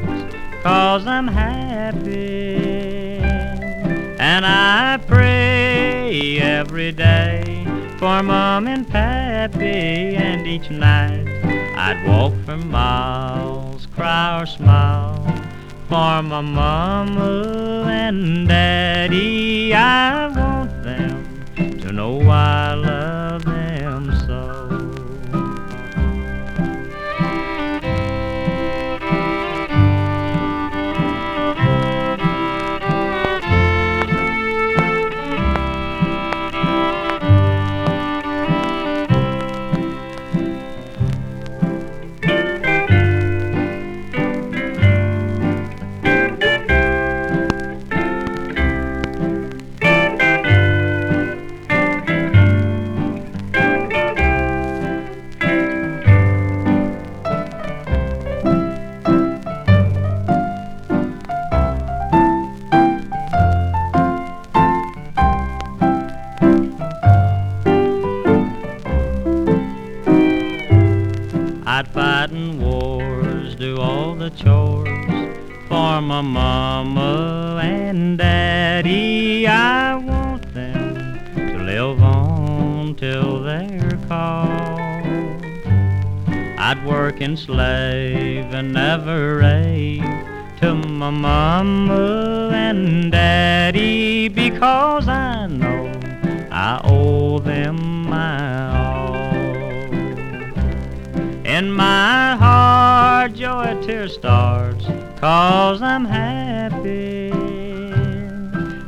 cause I'm happy. And I pray every day for mom and pappy, and each night I'd walk for miles, cry or smile for my mama and daddy. I want them to know I love them my mama and daddy. I want them to live on till they're called. I'd work and slave and never rave to my mama and daddy because I know I owe them my all. In my heart, joy tear stars, cause I'm happy.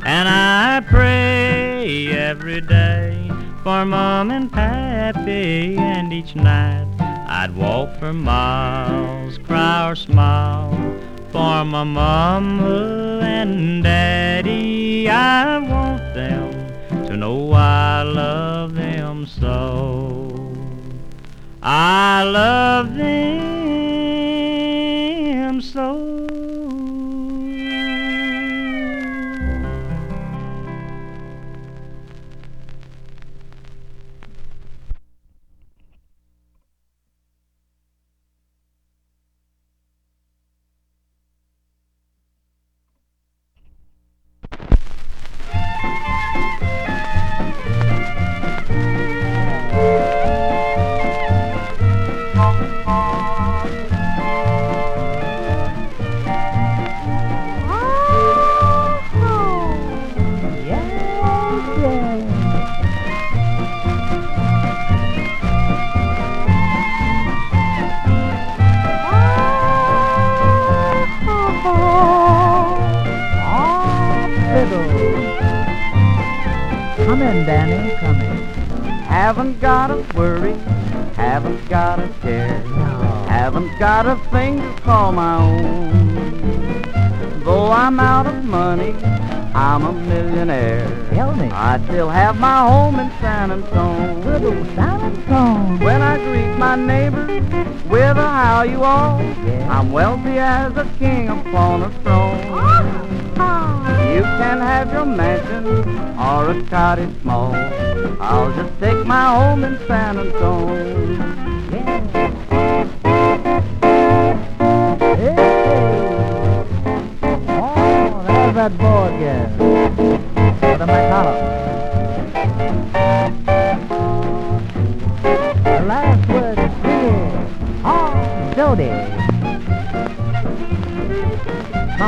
And I pray every day for mom and pappy, and each night I'd walk for miles, cry or smile for my mama and daddy. I want them to know I love them so. I love them so. Still have my home in San Antone. Good old San Antone. When I greet my neighbors with a how you all, I'm wealthy as a king upon a throne. Ah. You can have your mansion or a cottage small. I'll just take my home in San Antone.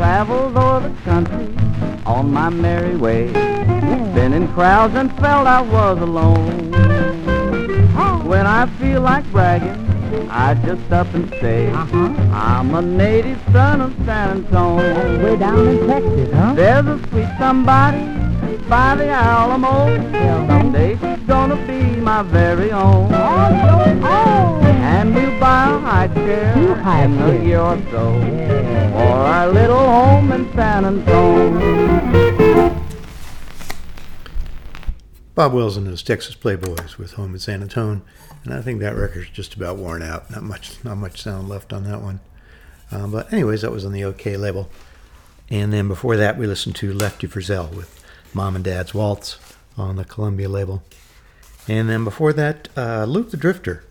Traveled o'er the country on my merry way. Been in crowds and felt I was alone. When I feel like bragging, I just up and say, uh-huh. I'm a native son of San Antonio. Way down in Texas, huh? There's a sweet somebody by the Alamo. Someday she's gonna be my very own. Oh, oh, And we'll buy a high chair in a year or so for our little home in San Antonio. Bob Wills and his Texas Playboys with Home in San Antonio, and I think that record's just about worn out. Not much, not much sound left on that one. Um, but anyways, that was on the Okeh label. And then before that, we listened to Lefty Frizzell with Mom and Dad's Waltz on the Columbia label. And then before that, uh, Luke the Drifter,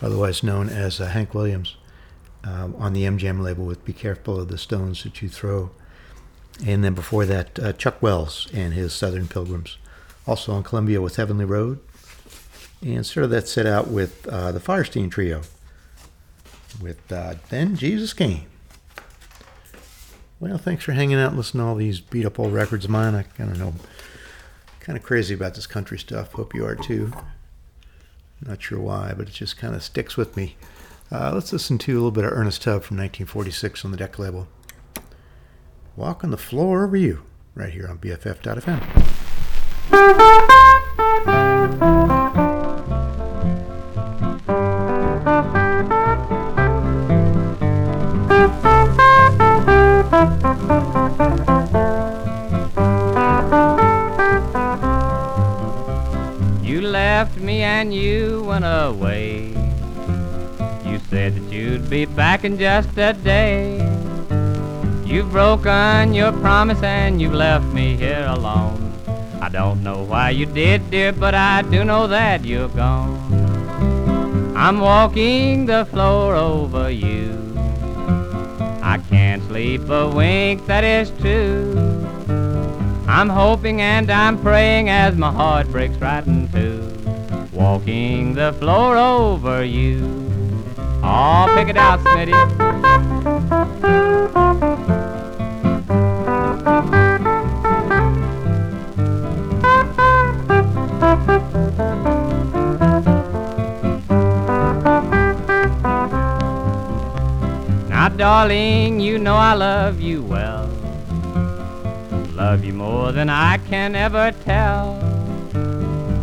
otherwise known as uh, Hank Williams, um, on the MGM label with Be Careful of the Stones That You Throw. And then before that, uh, Chuck Wells and his Southern Pilgrims, also on Columbia with Heavenly Road. And sort of that set out with uh, the Firestein Trio with uh, Then Jesus Came. Well, thanks for hanging out and listening to all these beat up old records of mine. I, kind don't know, kind of crazy about this country stuff. Hope you are too. Not sure why, but it just kind of sticks with me. Uh, let's listen to a little bit of Ernest Tubb from 1946 on the Decca label. Walk on the floor over you, right here on BFF.fm. You left me and you went away. Said that you'd be back in just a day. You've broken your promise and you've left me here alone. I don't know why you did, dear, but I do know that you're gone. I'm walking the floor over you. I can't sleep a wink, that is true. I'm hoping and I'm praying as my heart breaks right in two. Walking the floor over you. Oh, pick it out, Smitty. Now, darling, you know I love you well. Love you more than I can ever tell.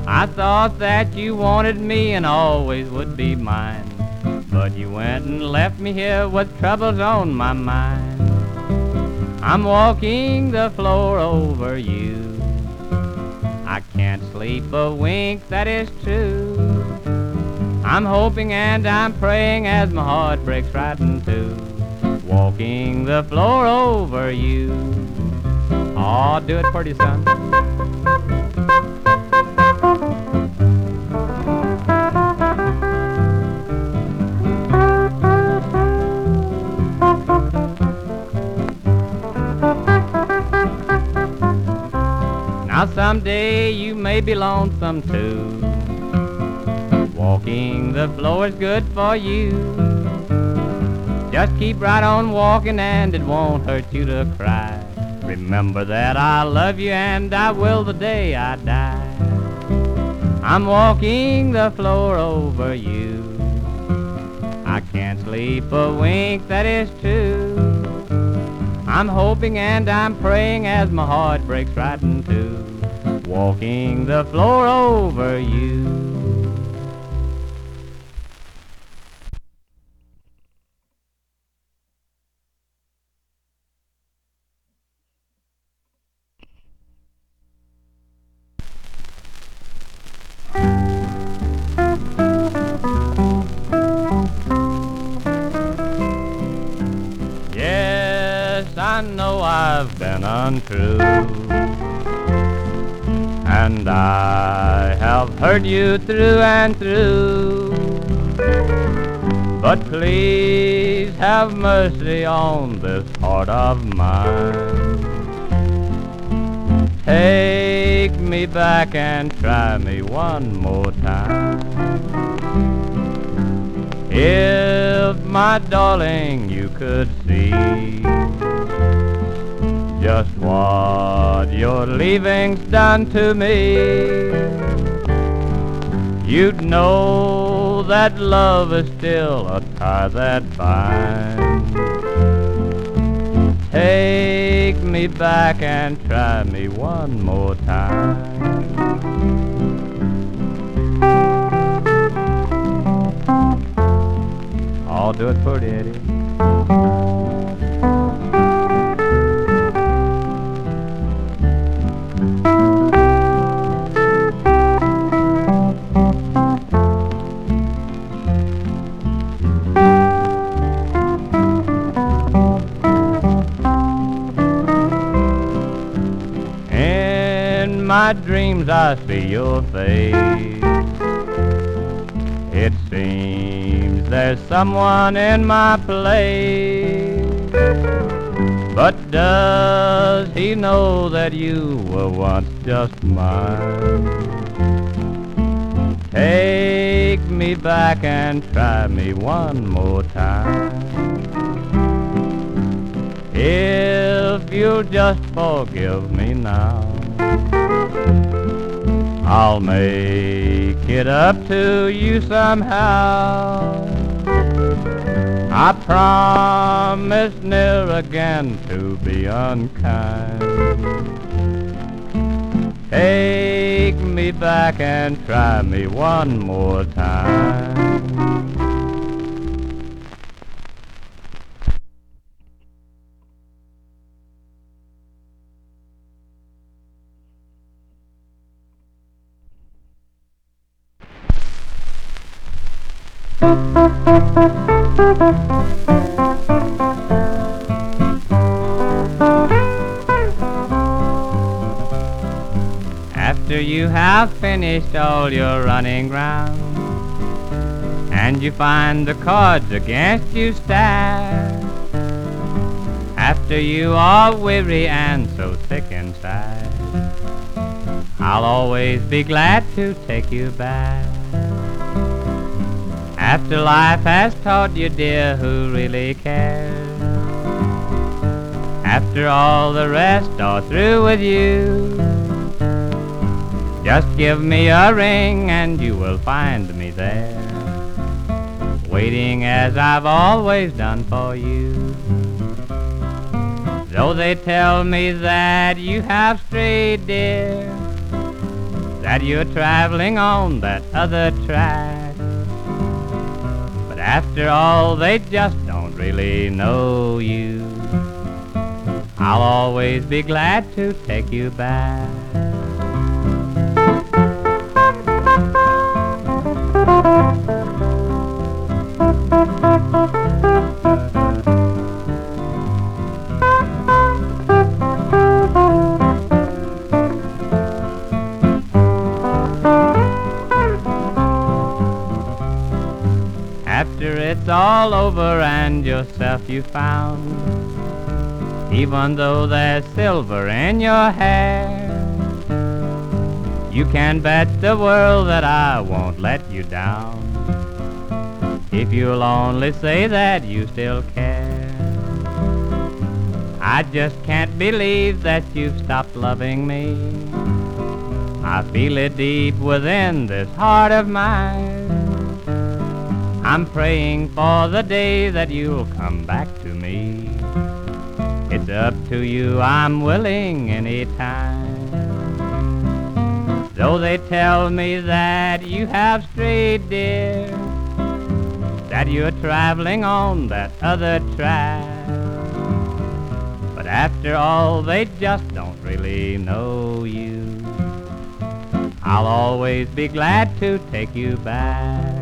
I thought that you wanted me and always would be mine. You went and left me here with troubles on my mind. I'm walking the floor over you. I can't sleep a wink, that is true. I'm hoping and I'm praying as my heart breaks right in two. Walking the floor over you. Aw, do it pretty, son. Someday you may be lonesome too. Walking the floor is good for you. Just keep right on walking and it won't hurt you to cry. Remember that I love you and I will the day I die. I'm walking the floor over you. I can't sleep a wink, that is true. I'm hoping and I'm praying as my heart breaks right in two. Walking the floor over you. Through and through. But please have mercy on this heart of mine. Take me back and try me one more time. If, my darling, you could see just what your leaving's done to me, you'd know that love is still a tie that binds. Take me back and try me one more time. I'll do it for you, Eddie. I see your face. It seems there's someone in my place. But does he know that you were once just mine? Take me back and try me one more time. If you'll just forgive me now, I'll make it up to you somehow. I promise never again to be unkind. Take me back and try me one more time. Finished all your running round, and you find the cards against you stacked, after you are weary and so sick inside, I'll always be glad to take you back. After life has taught you, dear, who really cares? After all the rest are through with you, just give me a ring and you will find me there, waiting as I've always done for you. Though they tell me that you have strayed, dear, that you're traveling on that other track. But after all, they just don't really know you. I'll always be glad to take you back. Yourself you found, even though there's silver in your hair, you can bet the world that I won't let you down. If you'll only say that you still care. I just can't believe that you've stopped loving me. I feel it deep within this heart of mine. I'm praying for the day that you'll come up to you, I'm willing anytime. Though they tell me that you have strayed, dear, that you're traveling on that other track. But after all, they just don't really know you. I'll always be glad to take you back.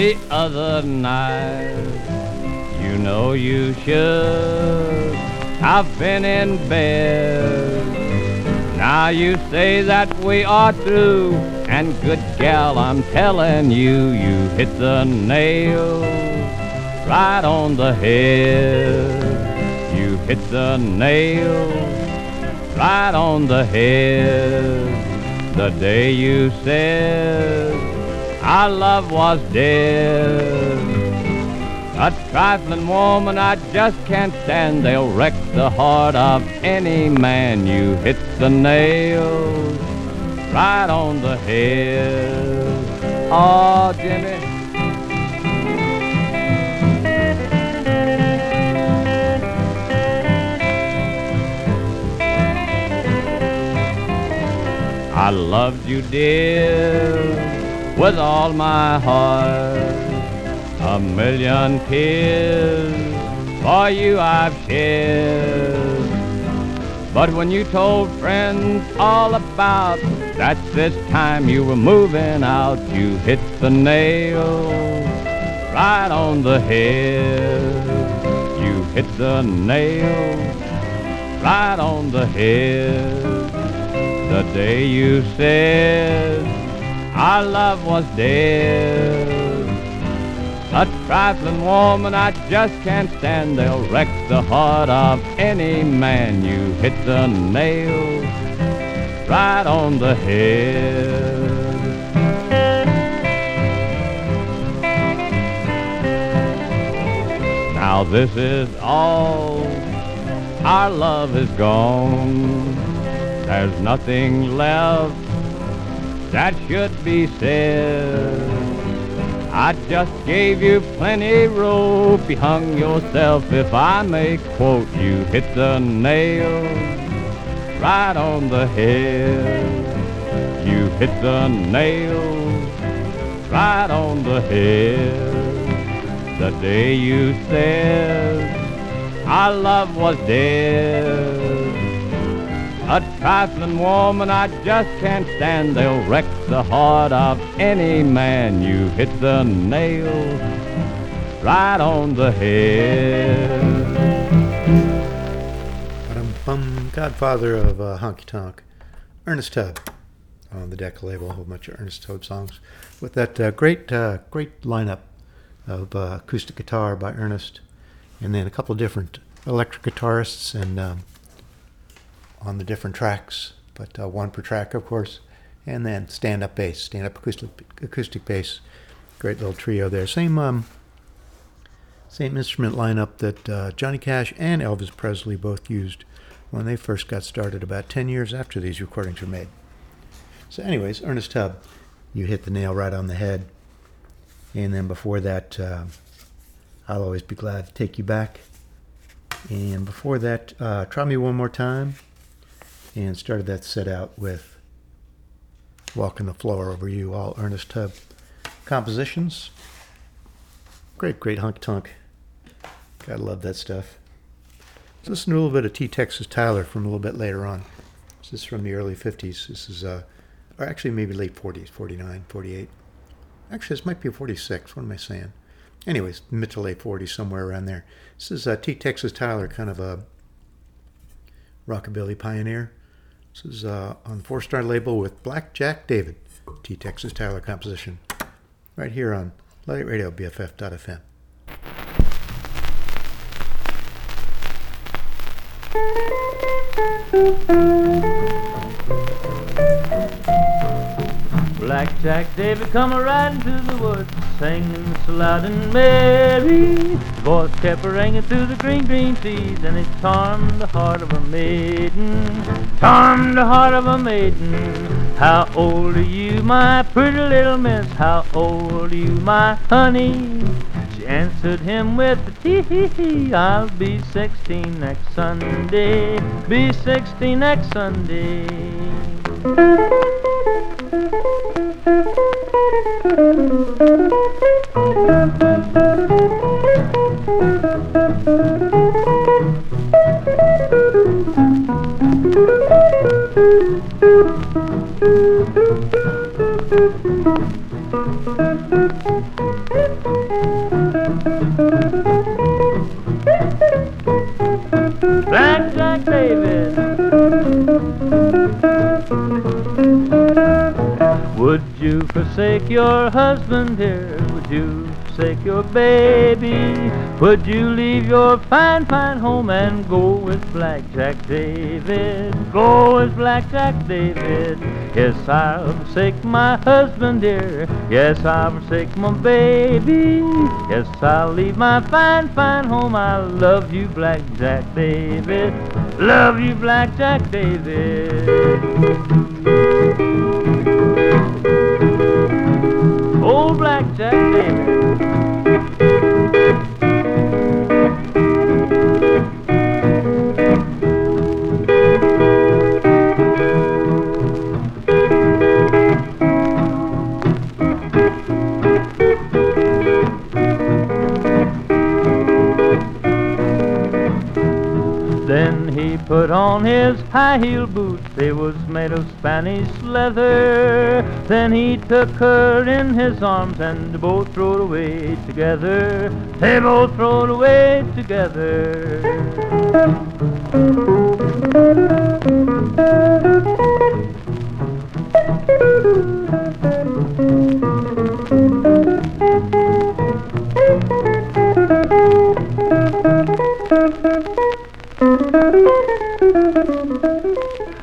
The other night. You know you should I've been in bed. Now you say that we are through And good gal, I'm telling you, you hit the nail right on the head. You hit the nail right on the head. The day you said our love was dead. A trifling woman I just can't stand. They'll wreck the heart of any man. You hit the nail right on the head. Oh, Jimmy. I loved you, dear, with all my heart. A million tears for you I've shed. But when you told friends all about that this time you were moving out, you hit the nail right on the head. You hit the nail right on the head. The day you said our love was dead. A trifling woman I just can't stand. They'll wreck the heart of any man. You hit the nail right on the head. Now this is all. Our love is gone. There's nothing left that should be said. I just gave you plenty rope. You hung yourself, if I may quote you, hit the nail right on the head. You hit the nail right on the head. The day you said our love was dead. A trifling woman I just can't stand. They'll wreck the heart of any man. You hit the nail right on the head. Bum, Godfather of uh, Honky Tonk, Ernest Tubb on the Decca label, a whole bunch of Ernest Tubb songs with that uh, great, uh, great lineup of uh, acoustic guitar by Ernest, and then a couple different electric guitarists and um, on the different tracks, but uh, one per track, of course, and then stand-up bass, stand-up acoustic acoustic bass, great little trio there. Same um, same instrument lineup that uh, Johnny Cash and Elvis Presley both used when they first got started about 10 years after these recordings were made. So, anyways, Ernest Tubb, you hit the nail right on the head. And then before that, uh, I'll always be glad to take you back. And before that, uh, try me one more time. And started that set out with Walking the Floor Over You, all Ernest Tubb compositions. Great, great honky tonk. Gotta love that stuff. Let's listen to a little bit of T. Texas Tyler from a little bit later on. This is from the early 50s. This is, uh, or actually maybe late 40s, 49, 48. Actually, this might be 46. What am I saying? Anyways, mid to late 40s, somewhere around there. This is uh, T. Texas Tyler, kind of a rockabilly pioneer. This is uh, on four star label with Black Jack David, T. Texas Tyler composition, right here on Luddite Radio BFF.fm. Black Jack David come a riding through the woods, singing so loud and merry. His voice kept a ringing through the green, green trees, and it charmed the heart of a maiden. Charmed the heart of a maiden. How old are you, my pretty little miss? How old are you, my honey? She answered him with a tee hee hee. I'll be sixteen next Sunday. Be sixteen next Sunday. Black Jack David. Would you forsake your husband, dear? Would you forsake your baby? Would you leave your fine, fine home and go with Blackjack David? Go with Blackjack David. Yes, I'll forsake my husband, dear. Yes, I'll forsake my baby. Yes, I'll leave my fine, fine home. I love you, Blackjack David. Love you, Blackjack David. Old Blackjack David. On his high heeled boots, they was made of Spanish leather. Then he took her in his arms and they both rode away together. They both rode away together.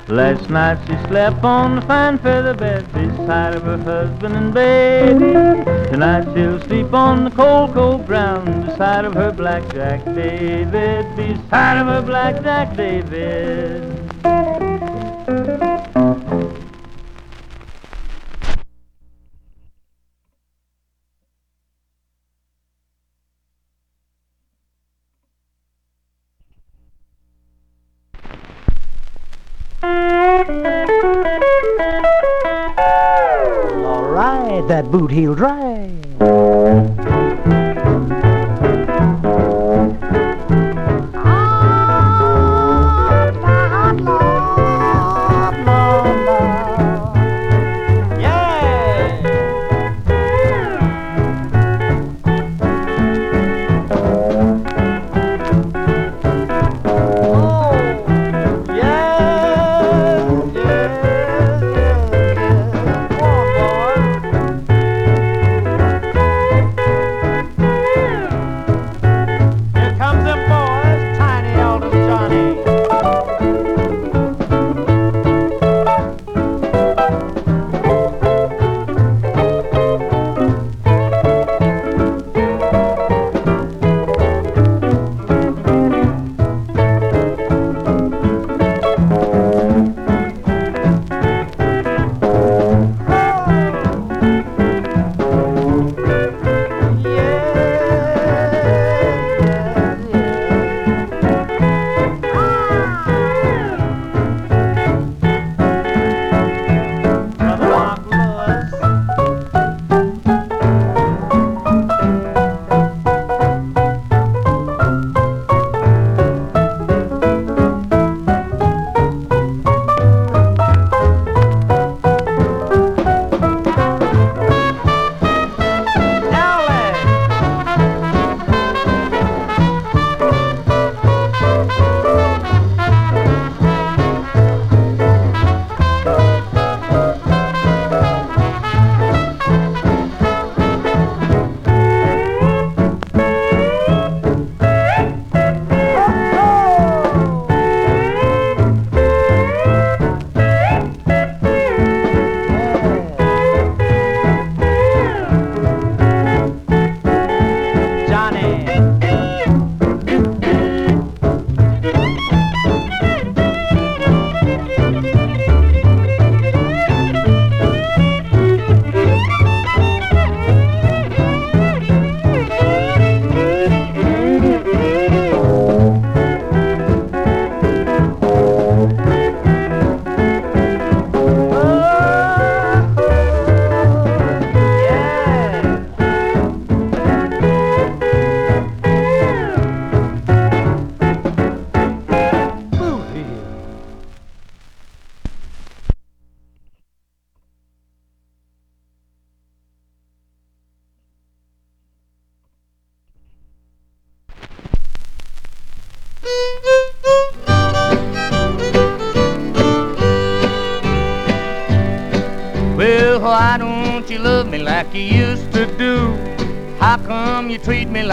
Last night she slept on the fine feather bed beside of her husband and baby. Tonight she'll sleep on the cold, cold ground beside of her blackjack David. Beside of her blackjack David. All right, that boot heel drive.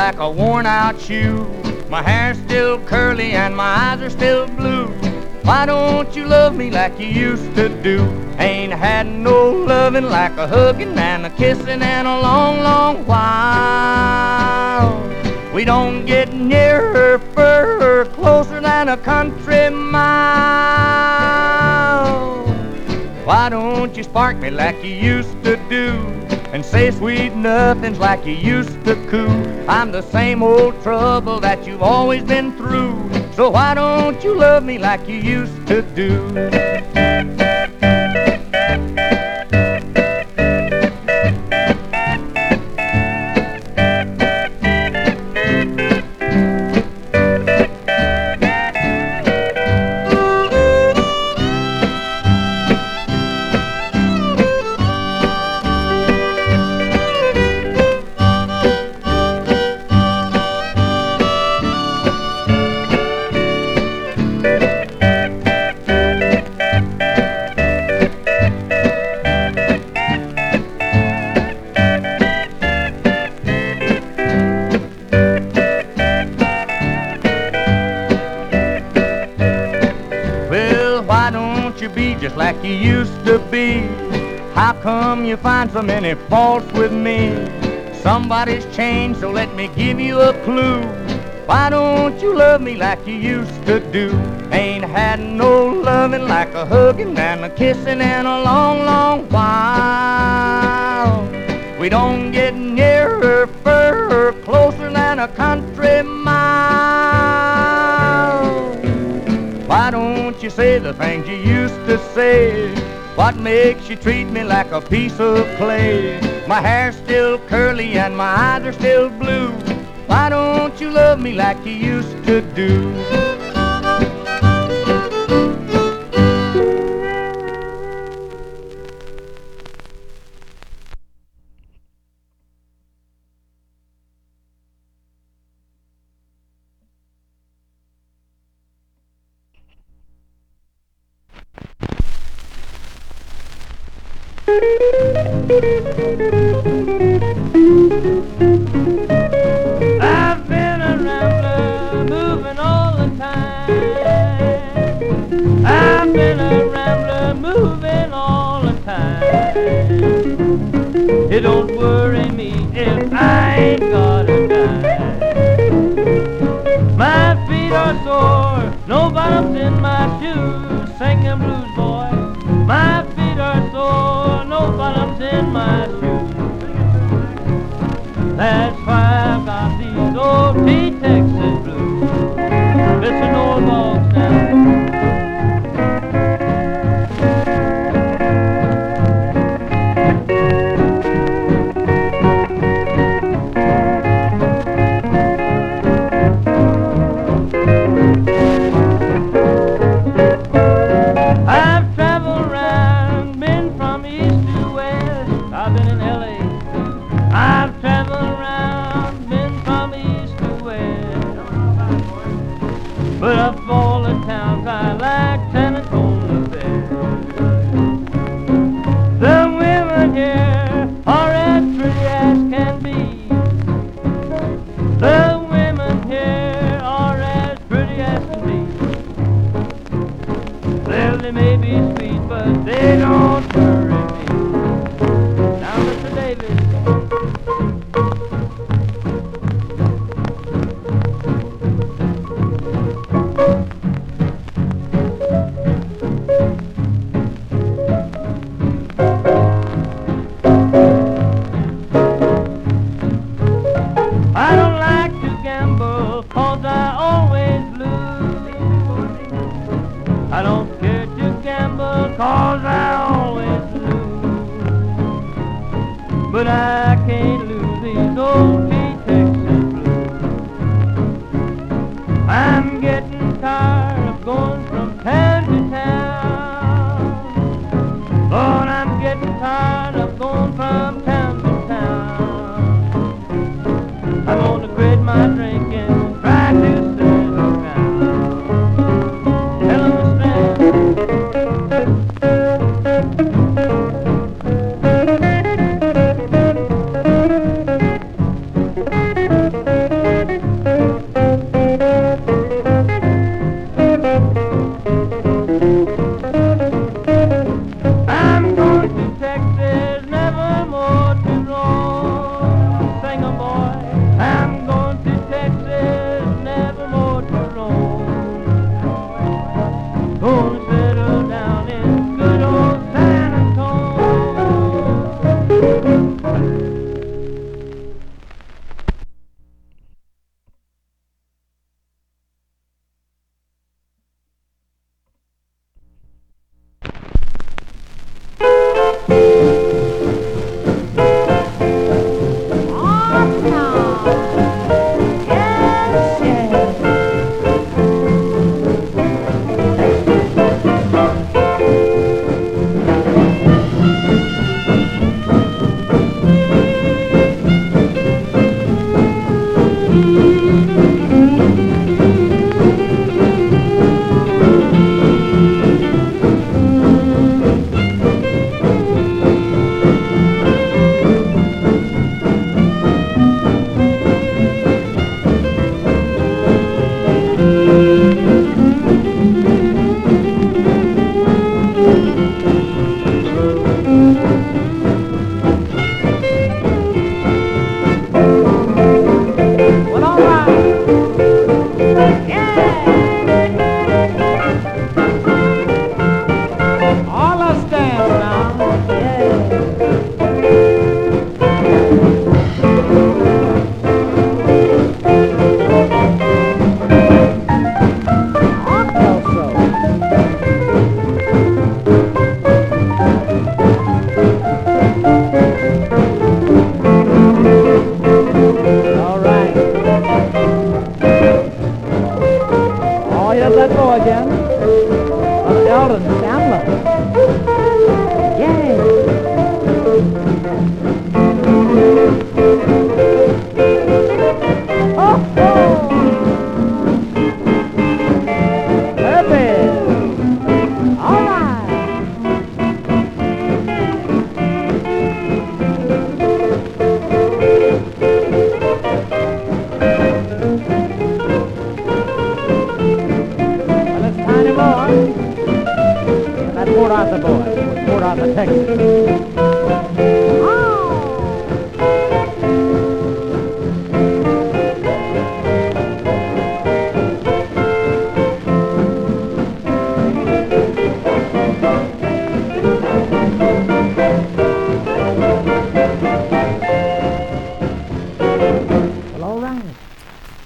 Like a worn out shoe? My hair's still curly and my eyes are still blue. Why don't you love me like you used to do? Ain't had no loving like a hugging and a kissing in a long, long while. We don't get nearer, further, closer than a country mile. Why don't you spark me like you used to do? And say sweet nothings like you used to coo. I'm the same old trouble that you've always been through. So why don't you love me like you used to do? Find so with me? Somebody's changed, so let me give you a clue. Why don't you love me like you used to do? Ain't had no loving like a hugging and a kissing in a long, long while. We don't get nearer, further, closer than a country mile. Why don't you say the things you used to say? What makes you treat me like a piece of clay? My hair's still curly and my eyes are still blue. Why don't you love me like you used to do? Cause I always lose. But I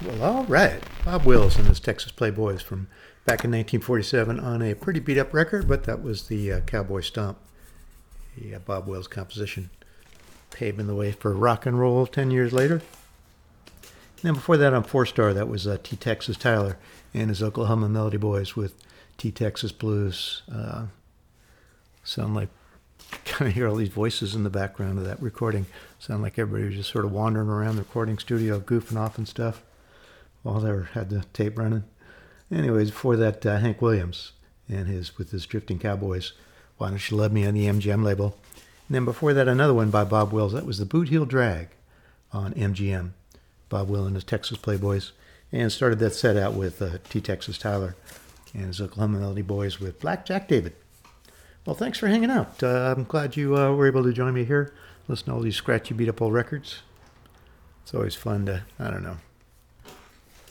Well, all right. Bob Wills and his Texas Playboys from back in 1947 on a pretty beat up record, but that was the uh, Cowboy Stomp, the uh, Bob Wills composition, paving the way for rock and roll 10 years later. And then before that on Four Star, that was uh, T Texas Tyler and his Oklahoma Melody Boys with T Texas Blues. Uh, sound like kind of hear all these voices in the background of that recording. Sound like everybody was just sort of wandering around the recording studio, goofing off and stuff while they were, had the tape running. Anyways, before that, uh, Hank Williams and his with his Drifting Cowboys. Why don't you love me on the MGM label? And then before that, another one by Bob Wills. That was the Boot Heel Drag on MGM. Bob Will and his Texas Playboys, and started that set out with uh, T. Texas Tyler and his Oklahoma Melody Boys with Black Jack David. Well, thanks for hanging out. Uh, I'm glad you uh, were able to join me here, listen to all these scratchy, beat up old records. It's always fun to, I don't know,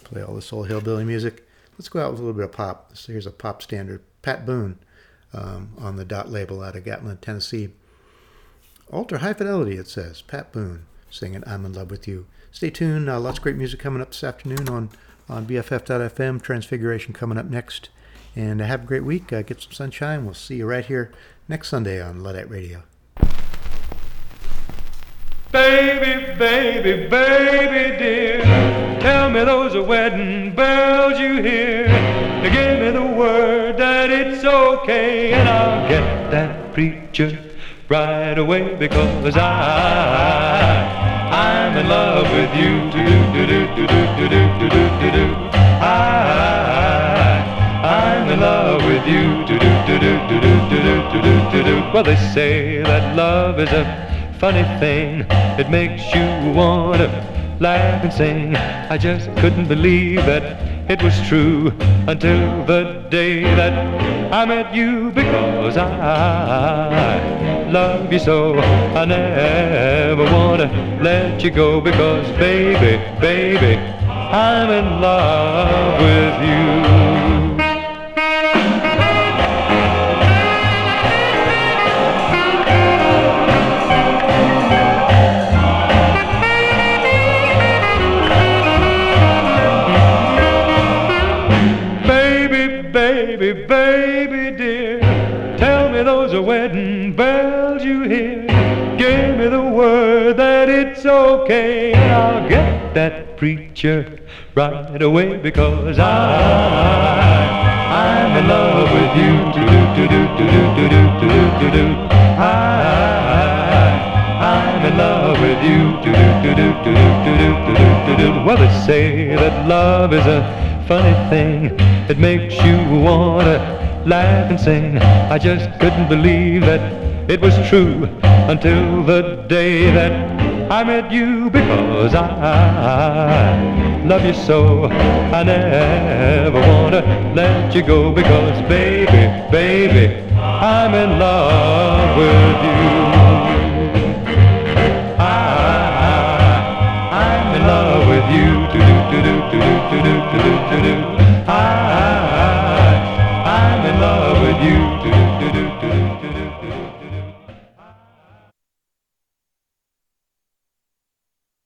play all this old hillbilly music. Let's go out with a little bit of pop. So here's a pop standard. Pat Boone um, on the dot label out of Gallatin, Tennessee. Ultra high fidelity, it says. Pat Boone singing I'm in Love with You. Stay tuned. Uh, lots of great music coming up this afternoon on, on BFF.FM. Transfiguration coming up next. And uh, have a great week. Uh, get some sunshine. We'll see you right here next Sunday on Luddite Radio. Baby, baby, baby dear, tell me those wedding bells you hear. Give me the word that it's okay, and I'll get that preacher right away because I, I'm in love with you. Do do do do do do do do do do. I, I'm in love with you. Well, they say that love is a funny thing. It makes you want to laugh and sing. I just couldn't believe that it was true until the day that I met you because I love you so. I never want to let you go because, baby, baby, I'm in love with you. Okay, and I'll get that preacher right away because I, I'm in love with you. Do I'm in love with you. Well, they say that love is a funny thing. It makes you wanna laugh and sing. I just couldn't believe that it was true until the day that I met you because I love you so. I never wanna let you go because baby, baby, I'm in love with you. I, I'm in love with you. Do, do, do, to do, to do, do. I